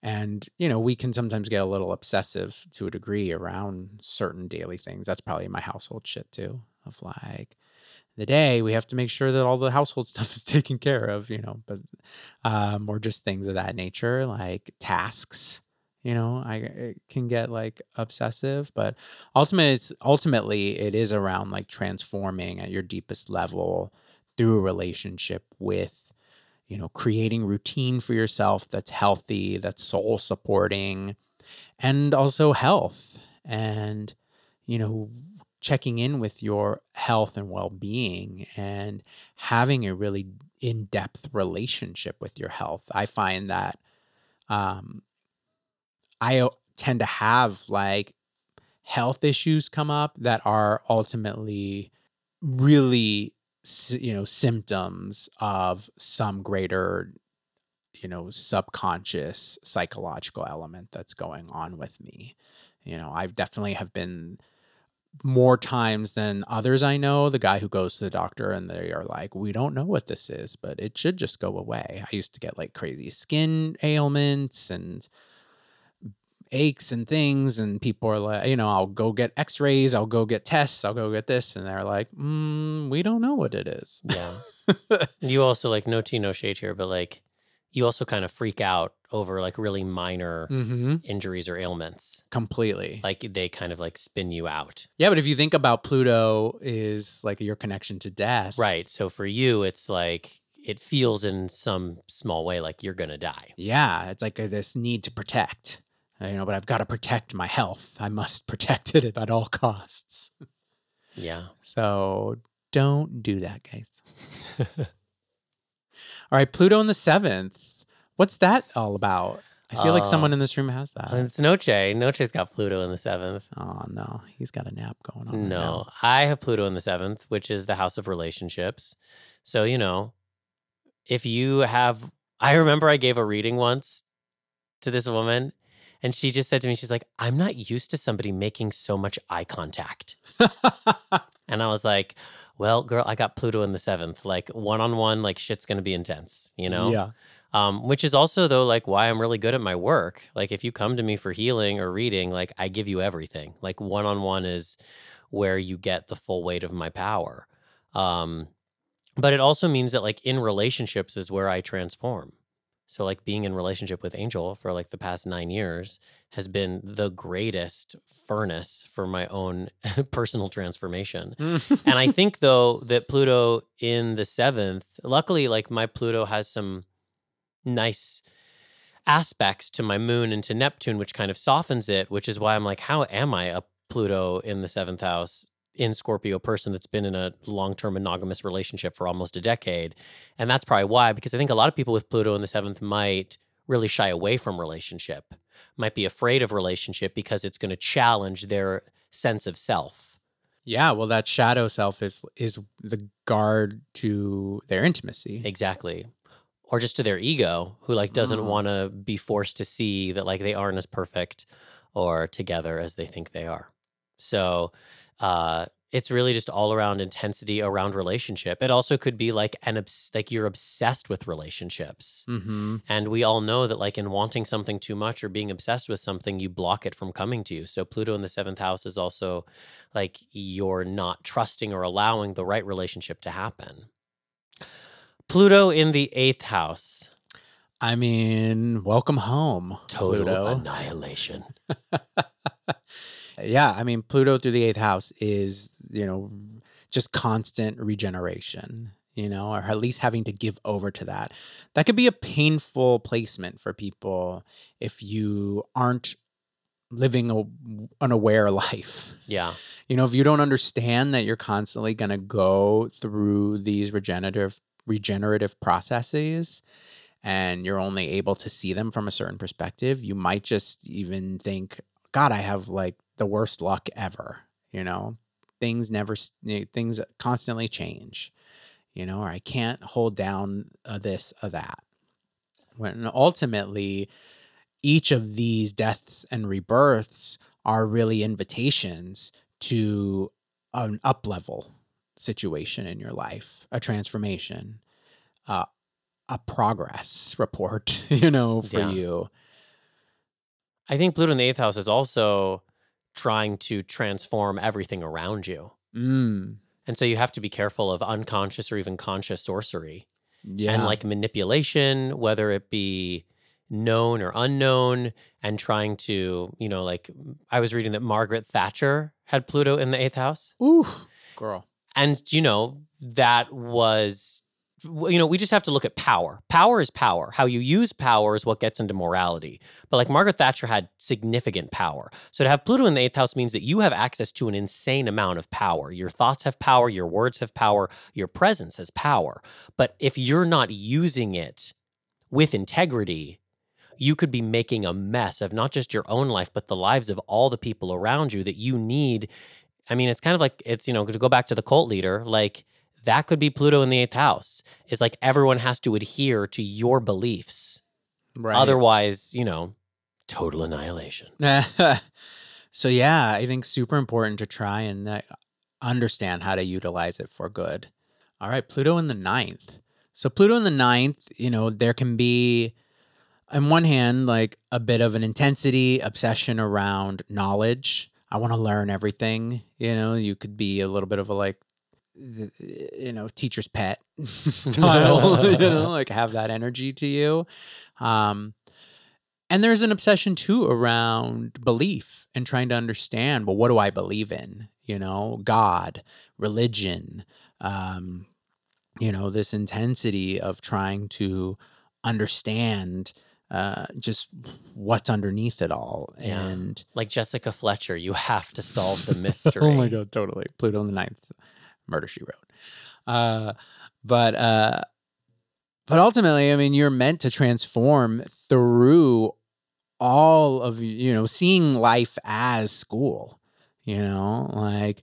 and, you know, we can sometimes get a little obsessive to a degree around certain daily things. That's probably my household shit too, of like, the day we have to make sure that all the household [LAUGHS] stuff is taken care of you know but um or just things of that nature like tasks you know i can get like obsessive but ultimately it's ultimately it is around like transforming at your deepest level through a relationship with you know creating routine for yourself that's healthy that's soul supporting and also health and you know checking in with your health and well-being and having a really in-depth relationship with your health. I find that um i uh, tend to have like health issues come up that are ultimately really you know symptoms of some greater you know subconscious psychological element that's going on with me you know i definitely have been more times than others I know, the guy who goes to the doctor and they are like, we don't know what this is, but it should just go away. I used to get like crazy skin ailments and aches and things. And people are like, you know, I'll go get x rays, I'll go get tests, I'll go get this. And they're like, mm, we don't know what it is. Yeah. [LAUGHS] you also like, no tea, no shade here, but like, you also kind of freak out over like really minor mm-hmm. injuries or ailments. Completely. Like they kind of like spin you out. Yeah, but if you think about Pluto is like your connection to death. Right. So for you, it's like it feels in some small way like you're going to die. Yeah. It's like a, this need to protect, you know, but I've got to protect my health. I must [LAUGHS] protect it at all costs. Yeah. So don't do that, guys. [LAUGHS] All right, Pluto in the seventh. What's that all about? I feel uh, like someone in this room has that. It's Noche. Noche's got Pluto in the seventh. Oh no, he's got a nap going on. No, right I have Pluto in the seventh, which is the house of relationships. So you know, if you have, I remember I gave a reading once to this woman, and she just said to me, she's like, "I'm not used to somebody making so much eye contact." [LAUGHS] and I was like, well, girl, I got Pluto in the seventh. Like one on one, like shit's gonna be intense, you know? Yeah. Um, which is also though like why I'm really good at my work. Like if you come to me for healing or reading, like I give you everything. Like one on one is where you get the full weight of my power. Um, but it also means that like in relationships is where I transform. So like being in relationship with Angel for like the past 9 years has been the greatest furnace for my own [LAUGHS] personal transformation. and I [LAUGHS] think though that Pluto in the 7th, luckily like my Pluto has some nice aspects to my moon and to Neptune which kind of softens it, which is why I'm like how am I a Pluto in the 7th house? In Scorpio person that's been in a long term monogamous relationship for almost a decade. And that's probably why, because I think a lot of people with Pluto in the seventh might really shy away from relationship, might be afraid of relationship because it's going to challenge their sense of self. Yeah, well, that shadow self is is the guard to their intimacy. Exactly. Or just to their ego, who like doesn't mm. want to be forced to see that like they aren't as perfect or together as they think they are. So uh, it's really just all around intensity around relationship. It also could be like an obs- like you're obsessed with relationships, mm-hmm. and we all know that like in wanting something too much or being obsessed with something, you block it from coming to you. So Pluto in the seventh house is also like you're not trusting or allowing the right relationship to happen. Pluto in the eighth house. I mean, welcome home, Total Pluto. annihilation. [LAUGHS] Yeah, I mean Pluto through the eighth house is you know just constant regeneration, you know, or at least having to give over to that. That could be a painful placement for people if you aren't living a unaware [LAUGHS] life. Yeah. You know, if you don't understand that you're constantly going to go through these regenerative regenerative processes and you're only able to see them from a certain perspective, you might just even think, God, I have like the worst luck ever. You know, things never, things constantly change, you know, or I can't hold down a this, a that. When ultimately, each of these deaths and rebirths are really invitations to an up level situation in your life, a transformation, uh, a progress [LAUGHS] report, you know, for Yeah. you. I think Pluto in the eighth house is also trying to transform everything around you. Mm, And so you have to be careful of unconscious or even conscious sorcery yeah. and like manipulation, whether it be known or unknown, and trying to, you know, like I was reading that Margaret Thatcher had Pluto in the eighth house. ooh, girl. And, you know, that was, you know, we just have to look at power. Power is power. How you use power is what gets into morality. But like Margaret Thatcher had significant power. So to have Pluto in the eighth house means that you have access to an insane amount of power. Your thoughts have power, your words have power, your presence has power. But if you're not using it with integrity, you could be making a mess of not just your own life, but the lives of all the people around you that you need. I mean, it's kind of like it's, you know, to go back to the cult leader, like that could be Pluto in the eighth house. It's like everyone has to adhere to your beliefs. Right. Otherwise, you know, total annihilation. [LAUGHS] so yeah, I think super important to try and uh, understand how to utilize it for good. All right, Pluto in the ninth. So Pluto in the ninth, you know, there can be on one hand like a bit of an intensity, obsession around knowledge. I want to learn everything. You know, you could be a little bit of a like th- you know teacher's pet [LAUGHS] style you know [LAUGHS] like have that energy to you um and there's an obsession too around belief and trying to understand well what do i believe in you know god religion um you know this intensity of trying to understand uh just what's underneath it all Yeah. and Like Jessica Fletcher, you have to solve the mystery. [LAUGHS] oh my god, totally. Pluto in the ninth, murder she wrote. Uh, but uh, but ultimately, I mean, you're meant to transform through all of you know seeing life as school. You know, like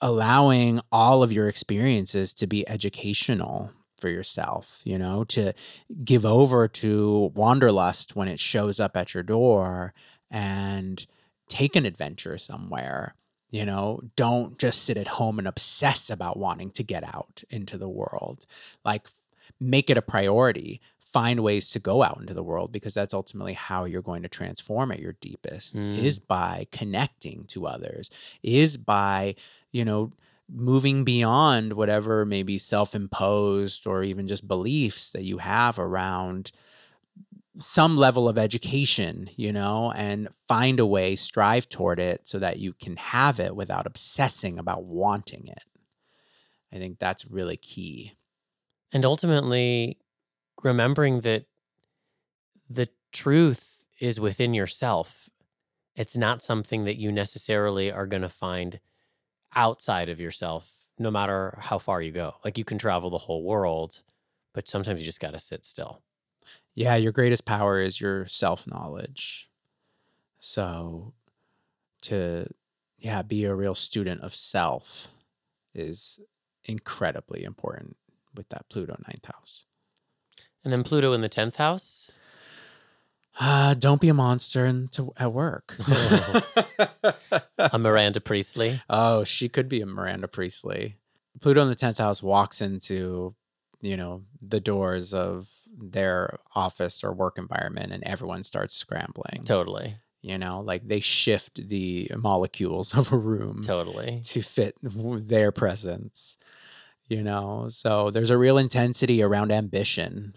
allowing all of your experiences to be educational for yourself. You know, to give over to wanderlust when it shows up at your door and take an adventure somewhere you know don't just sit at home and obsess about wanting to get out into the world like make it a priority find ways to go out into the world because that's ultimately how you're going to transform at your deepest Mm. is by connecting to others is by you know moving beyond whatever maybe self-imposed or even just beliefs that you have around some level of education, you know, and find a way, strive toward it so that you can have it without obsessing about wanting it. I think that's really key. And ultimately, remembering that the truth is within yourself. It's not something that you necessarily are going to find outside of yourself, no matter how far you go. Like you can travel the whole world, but sometimes you just got to sit still. Yeah, your greatest power is your self knowledge. So to yeah, be a real student of self is incredibly important with that Pluto ninth house. And then Pluto in the 10th house. Uh, don't be a monster to, at work. [LAUGHS] a Miranda Priestly. Oh, she could be a Miranda Priestly. Pluto in the 10th house walks into, you know, the doors of their office or work environment and everyone starts scrambling. Totally. You know, like they shift the molecules [LAUGHS] of a room Totally. to fit their presence. You know, so there's a real intensity around ambition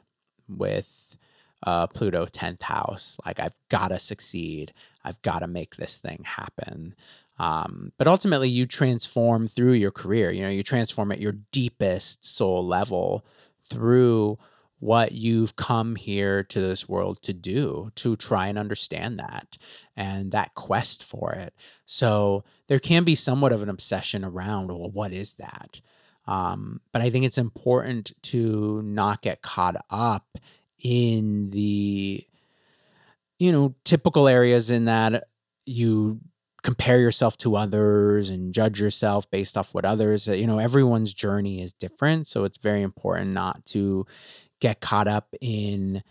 with uh, Pluto 10th house. Like, I've got to succeed. I've got to make this thing happen. Um, but ultimately, you transform through your career. You know, you transform at your deepest soul level through what you've come here to this world to do, to try and understand that and that quest for it. So there can be somewhat of an obsession around, well, what is that? Um, but I think it's important to not get caught up in the, you know, typical areas in that you compare yourself to others and judge yourself based off what others, you know, everyone's journey is different. So it's very important not to get caught up in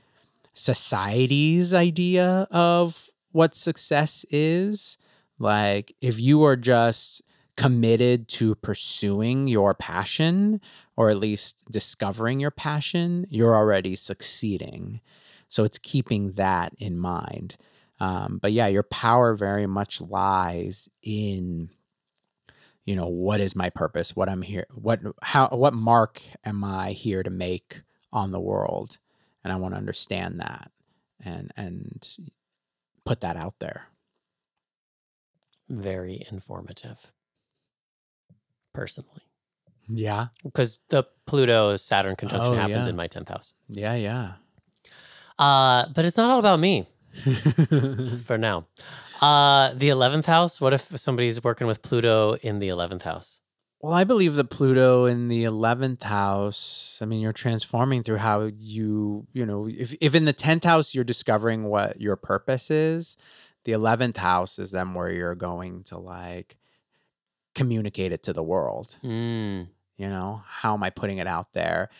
society's idea of what success is. Like, if you are just committed to pursuing your passion, or at least discovering your passion, you're already succeeding. So it's keeping that in mind. Um, but yeah, your power very much lies in, you know, what is my purpose? What I'm here, what how what mark am I here to make on the world? And I want to understand that and and put that out there. Very informative. Personally. Yeah. Because the Pluto Saturn conjunction Oh, happens yeah. in my 10th house. Yeah, yeah. Uh, but it's not all about me [LAUGHS] for now. Uh, the 11th house, what if somebody's working with Pluto in the 11th house? Well, I believe that Pluto in the 11th house, I mean, you're transforming through how you, you know, if, if in the 10th house you're discovering what your purpose is, the 11th house is then where you're going to like communicate it to the world. Mm, You know, how am I putting it out there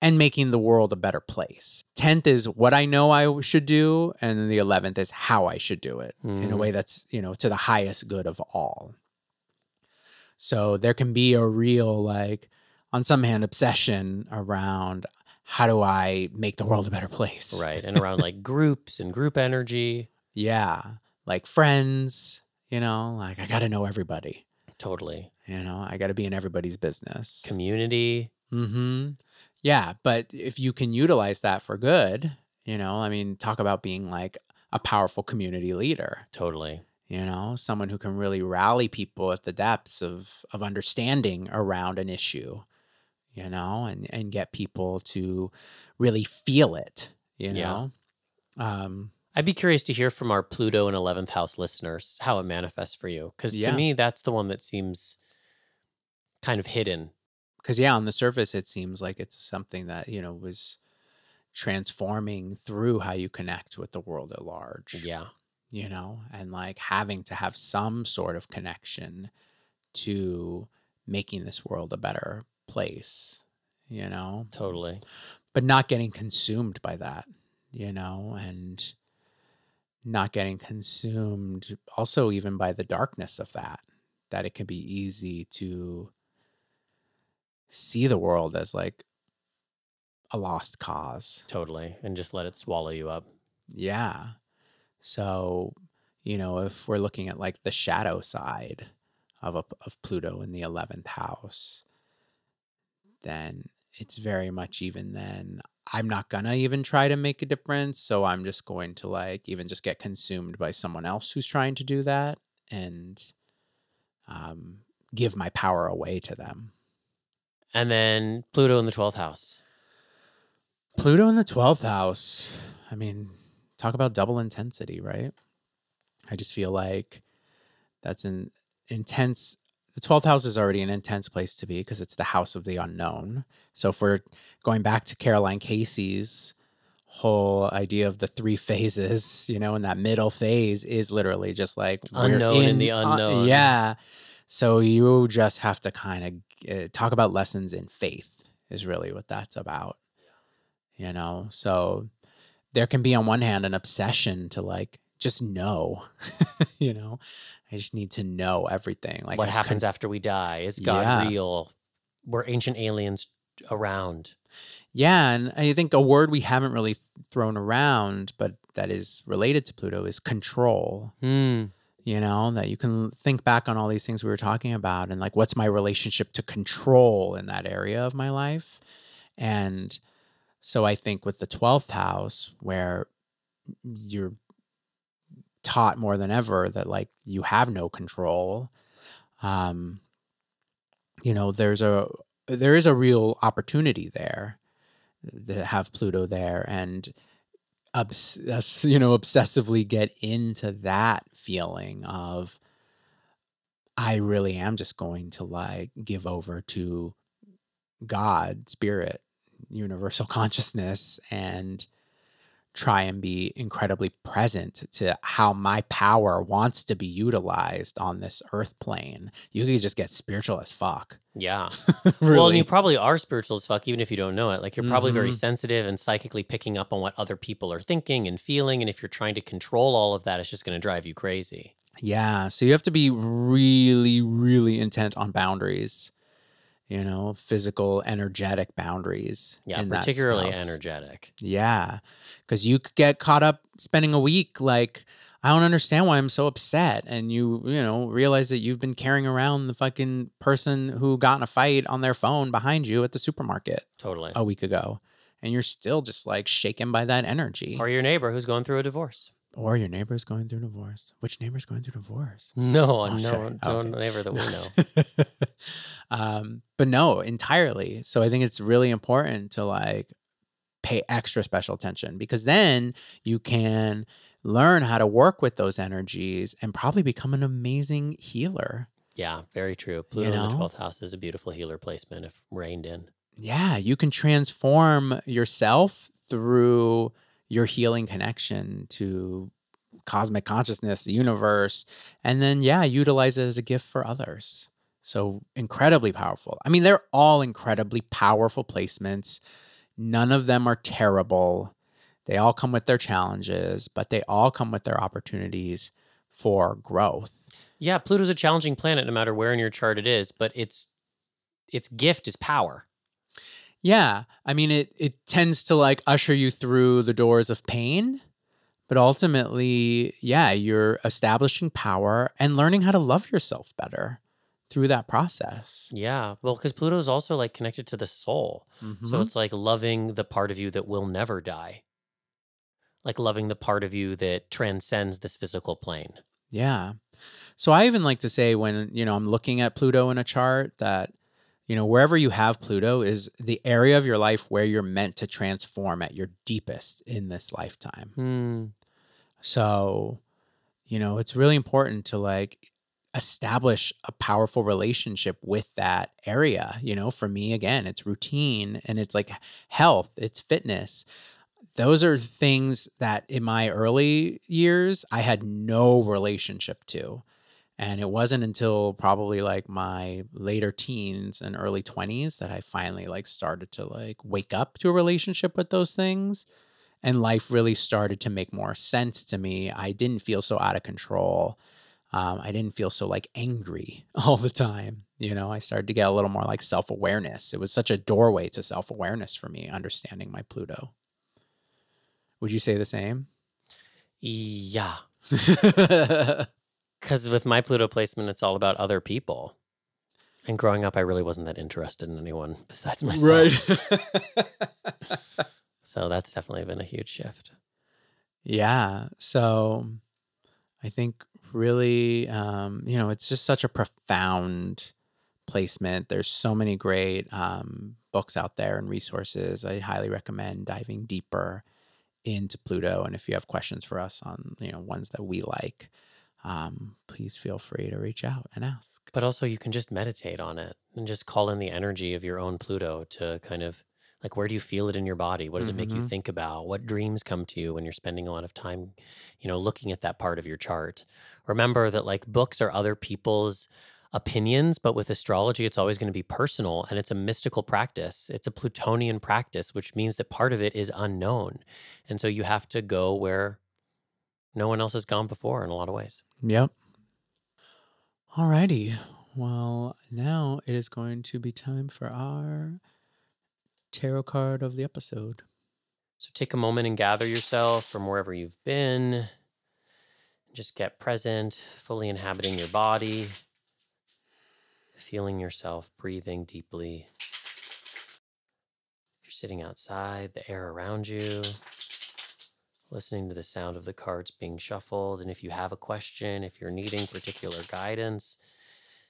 and making the world a better place? 10th is what I know I should do. And then the 11th is how I should do it in a Mhm. way that's, you know, to the highest good of all. So there can be a real, like, on some hand, obsession around how do I make the world a better place? right. And around like [LAUGHS] groups and group energy. Yeah. Like friends, you know, like I got to know everybody. Totally. You know, I got to be in everybody's business. Community. Mm-hmm. Yeah, but if you can utilize that for good, you know, I mean, talk about being like a powerful community leader. Totally. You know, someone who can really rally people at the depths of of understanding around an issue. You know, and and get people to really feel it. You Yeah. know, um, I'd be curious to hear from our Pluto and 11th house listeners how it manifests for you. Because Yeah. to me, that's the one that seems kind of hidden. Because yeah, on the surface, it seems like it's something that you know was transforming through how you connect with the world at large. Yeah. you know, and like having to have some sort of connection to making this world a better place, you know, Totally. but not getting consumed by that, you know, and not getting consumed also even by the darkness of that, that it can be easy to see the world as like a lost cause. Totally. And just let it swallow you up. Yeah. So, you know, if we're looking at like the shadow side of a, of Pluto in the 11th house, then it's very much even then I'm not gonna even try to make a difference, so I'm just going to like even just get consumed by someone else who's trying to do that and um give my power away to them. And then Pluto in the 12th house. Pluto in the 12th house. I mean, talk about double intensity, right? I just feel like that's an intense. The 12th house is already an intense place to be because it's the house of the unknown. So if we're going back to Caroline Casey's whole idea of the three [LAUGHS] phases, you know, and that middle phase is literally just like Unknown in the uh, unknown. yeah. So you just have to kind of uh, talk about lessons in faith is really what that's about. You know, so there can be on one hand an obsession to like just know, [LAUGHS] you know, I just need to know everything. Like what happens after we die? Is God Yeah. real? Were ancient aliens around? yeah, and I think a word we haven't really th- thrown around, but that is related to Pluto is control. Hmm. You know that you can think back on all these things we were talking about and like what's my relationship to control in that area of my life? And so i think with the 12th house where you're taught more than ever that like you have no control um you know there's a there is a real opportunity there to have Pluto there. And obs- you know obsessively get into that feeling of I really am just going to like give over to God, spirit, universal [LAUGHS] consciousness and try and be incredibly present to how my power wants to be utilized on this earth plane. You could just get spiritual as fuck. Yeah. really. [LAUGHS] Well, and you probably are spiritual as fuck, even if you don't know it. Like you're probably very Mhm. sensitive and psychically picking up on what other people are thinking and feeling. And if you're trying to control all of that, it's just going to drive you crazy. yeah. So you have to be really, really intent on boundaries, you know, physical, energetic boundaries. Yeah, particularly energetic. Yeah. Cause you could get caught up spending a week like, I don't understand why I'm so upset. And you, you know, realize that you've been carrying around the fucking person who got in a fight on their phone behind you at the supermarket Totally. a week ago. And you're still just like shaken by that energy. Or your neighbor who's going through a divorce. Or your neighbor's going through divorce. Which neighbor's going through divorce? No, Oh, no, sorry. no Okay. neighbor that we know. [LAUGHS] um, but no, entirely. So I think it's really important to like pay extra special attention because then you can learn how to work with those energies and probably become an amazing healer. Yeah, very true. Pluto in know? the 12th house is a beautiful healer placement if reined in. Yeah, you can transform yourself through your healing connection to cosmic consciousness, the universe, and then, yeah, utilize it as a gift for others. So incredibly powerful. I mean, they're all incredibly powerful placements. None of them are terrible. They all come with their challenges, but they all come with their opportunities for growth. Yeah, Pluto's a challenging planet no matter where in your chart it is, but its its gift is power. Yeah. I mean it it tends to like usher you through the doors of pain, but ultimately, yeah, you're establishing power and learning how to love yourself better through that process. Yeah, well, because Pluto is also like connected to the soul. So Mhm. it's like loving the part of you that will never die. Like loving the part of you that transcends this physical plane. Yeah. So I even like to say when, you know, I'm looking at Pluto in a chart that, you know, wherever you have Pluto is the area of your life where you're meant to transform at your deepest in this lifetime. Hmm. So, you know, it's really important to like establish a powerful relationship with that area. You know, for me, again, it's routine and it's like health, it's fitness. Those are things that in my early years, I had no relationship to. And it wasn't until probably like my later teens and early 20s that I finally like started to like wake up to a relationship with those things and life really started to make more sense to me. I didn't feel so out of control. Um, I didn't feel so like angry [LAUGHS] all the time. You know, I started to get a little more like self awareness. It was such a doorway to self awareness for me, understanding my Pluto. Would you say the same? Yeah. [LAUGHS] Because with my Pluto placement, it's all about other people. And growing up, I really wasn't that interested in anyone [LAUGHS] besides myself. Right. [LAUGHS] so that's definitely been a huge shift. Yeah. So I think really, um, you know, it's just such a profound placement. There's so many great um, books out there and resources. I highly recommend diving deeper into Pluto. And if you have questions for us on, you know, ones that we like, um, please feel free to reach out and ask. But also, you can just meditate on it and just call in the energy of your own Pluto to kind of like, where do you feel it in your body? What does it make you Mhm. think about? What dreams come to you when you're spending a lot of time, you know, looking at that part of your chart? Remember that like books are other people's opinions, but with astrology, it's always going to be personal and it's a mystical practice. It's a Plutonian practice, which means that part of it is unknown. And so you have to go where no one else has gone before in a lot of ways. Yep. Alrighty. Well, now it is going to be time for our tarot card of the episode. So take a moment and gather yourself from wherever you've been. Just get present, fully inhabiting your body, feeling yourself breathing deeply. If you're sitting outside, the air around you, listening to the sound of the cards being shuffled. And if you have a question, if you're needing particular guidance,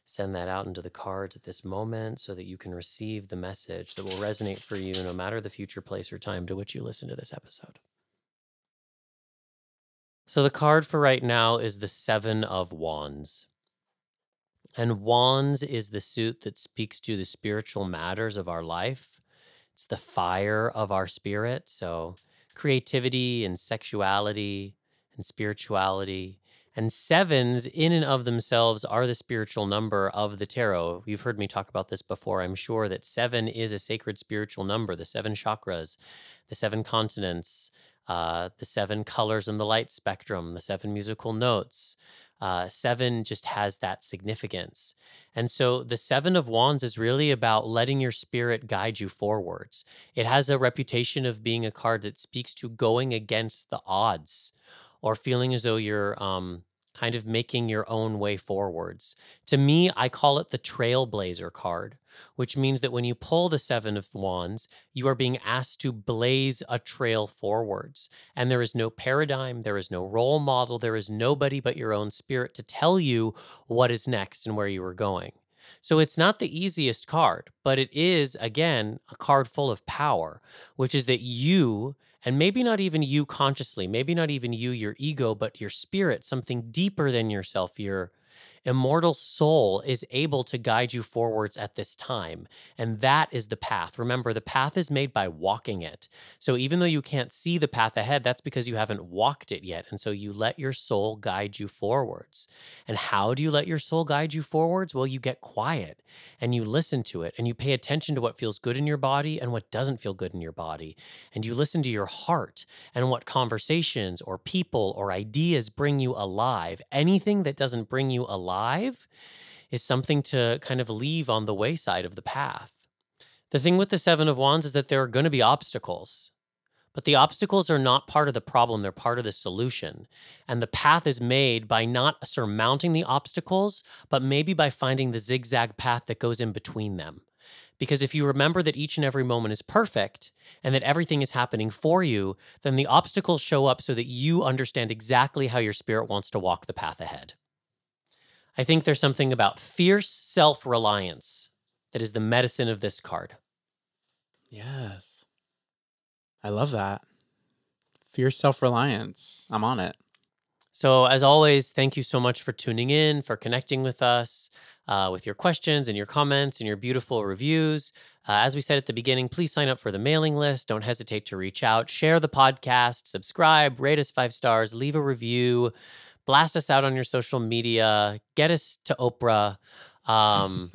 send that out into the cards at this moment so that you can receive the message that will resonate for you no matter the future place or time to which you listen to this episode. So, the card for right now is the Seven of Wands. And Wands is the suit that speaks to the spiritual matters of our life. It's the fire of our spirit. So, creativity and sexuality and spirituality and sevens, in and of themselves, are the spiritual number of the tarot. You've heard me talk about this before. I'm sure that seven is a sacred spiritual number, the seven chakras, the seven continents, uh, the seven colors in the light spectrum, the seven musical notes. Uh, seven just has that significance. And so the Seven of Wands is really about letting your spirit guide you forwards. It has a reputation of being a card that speaks to going against the odds or feeling as though you're um, kind of making your own way forwards. To me, I call it the trailblazer card, which means that when you pull the Seven of Wands, you are being asked to blaze a trail forwards. And there is no paradigm, there is no role model, there is nobody but your own spirit to tell you what is next and where you are going. So it's not the easiest card, but it is, again, a card full of power, which is that you and maybe not even you consciously, maybe not even you, your ego, but your spirit, something deeper than yourself, your immortal soul is able to guide you forwards at this time. And that is the path. Remember, the path is made by walking it. So even though you can't see the path ahead, that's because you haven't walked it yet. And so you let your soul guide you forwards. And how do you let your soul guide you forwards? Well, you get quiet and you listen to it and you pay attention to what feels good in your body and what doesn't feel good in your body. And you listen to your heart and what conversations or people or ideas bring you alive. Anything that doesn't bring you alive alive is something to kind of leave on the wayside of the path. The thing with the Seven of Wands is that there are going to be obstacles, but the obstacles are not part of the problem, they're part of the solution. And the path is made by not surmounting the obstacles, but maybe by finding the zigzag path that goes in between them. Because if you remember that each and every moment is perfect and that everything is happening for you, then the obstacles show up so that you understand exactly how your spirit wants to walk the path ahead. I think there's something about fierce self reliance that is the medicine of this card. Yes. I love that. Fierce self reliance. I'm on it. So, as always, thank you so much for tuning in, for connecting with us, uh, with your questions and your comments and your beautiful reviews. Uh, as we said at the beginning, please sign up for the mailing list. Don't hesitate to reach out, share the podcast, subscribe, rate us five stars, leave a review blast us out on your social media, get us to Oprah. Um,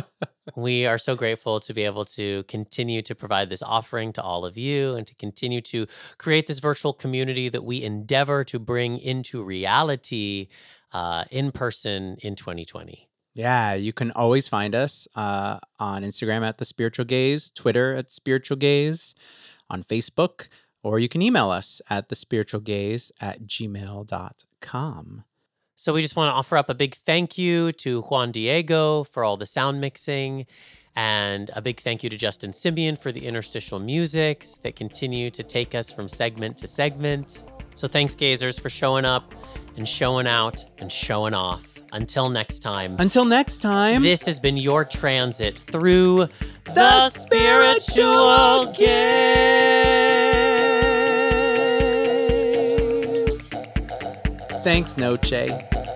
[LAUGHS] we are so grateful to be able to continue to provide this offering to all of you and to continue to create this virtual community that we endeavor to bring into reality uh, in person in 2020. Yeah, you can always find us uh, on Instagram at The Spiritual Gayz, Twitter at Spiritual Gayz, on Facebook, or you can email us at The Spiritual Gayz at gmail.com So we just want to offer up a big thank you to Juan Diego for all the sound mixing. And a big thank you to Justin Simeon for the interstitial musics that continue to take us from segment to segment. So thanks, Gazers, for showing up and showing out and showing off. Until next time. Until next time. This has been your transit through the, the spiritual game. Thanks, Noche.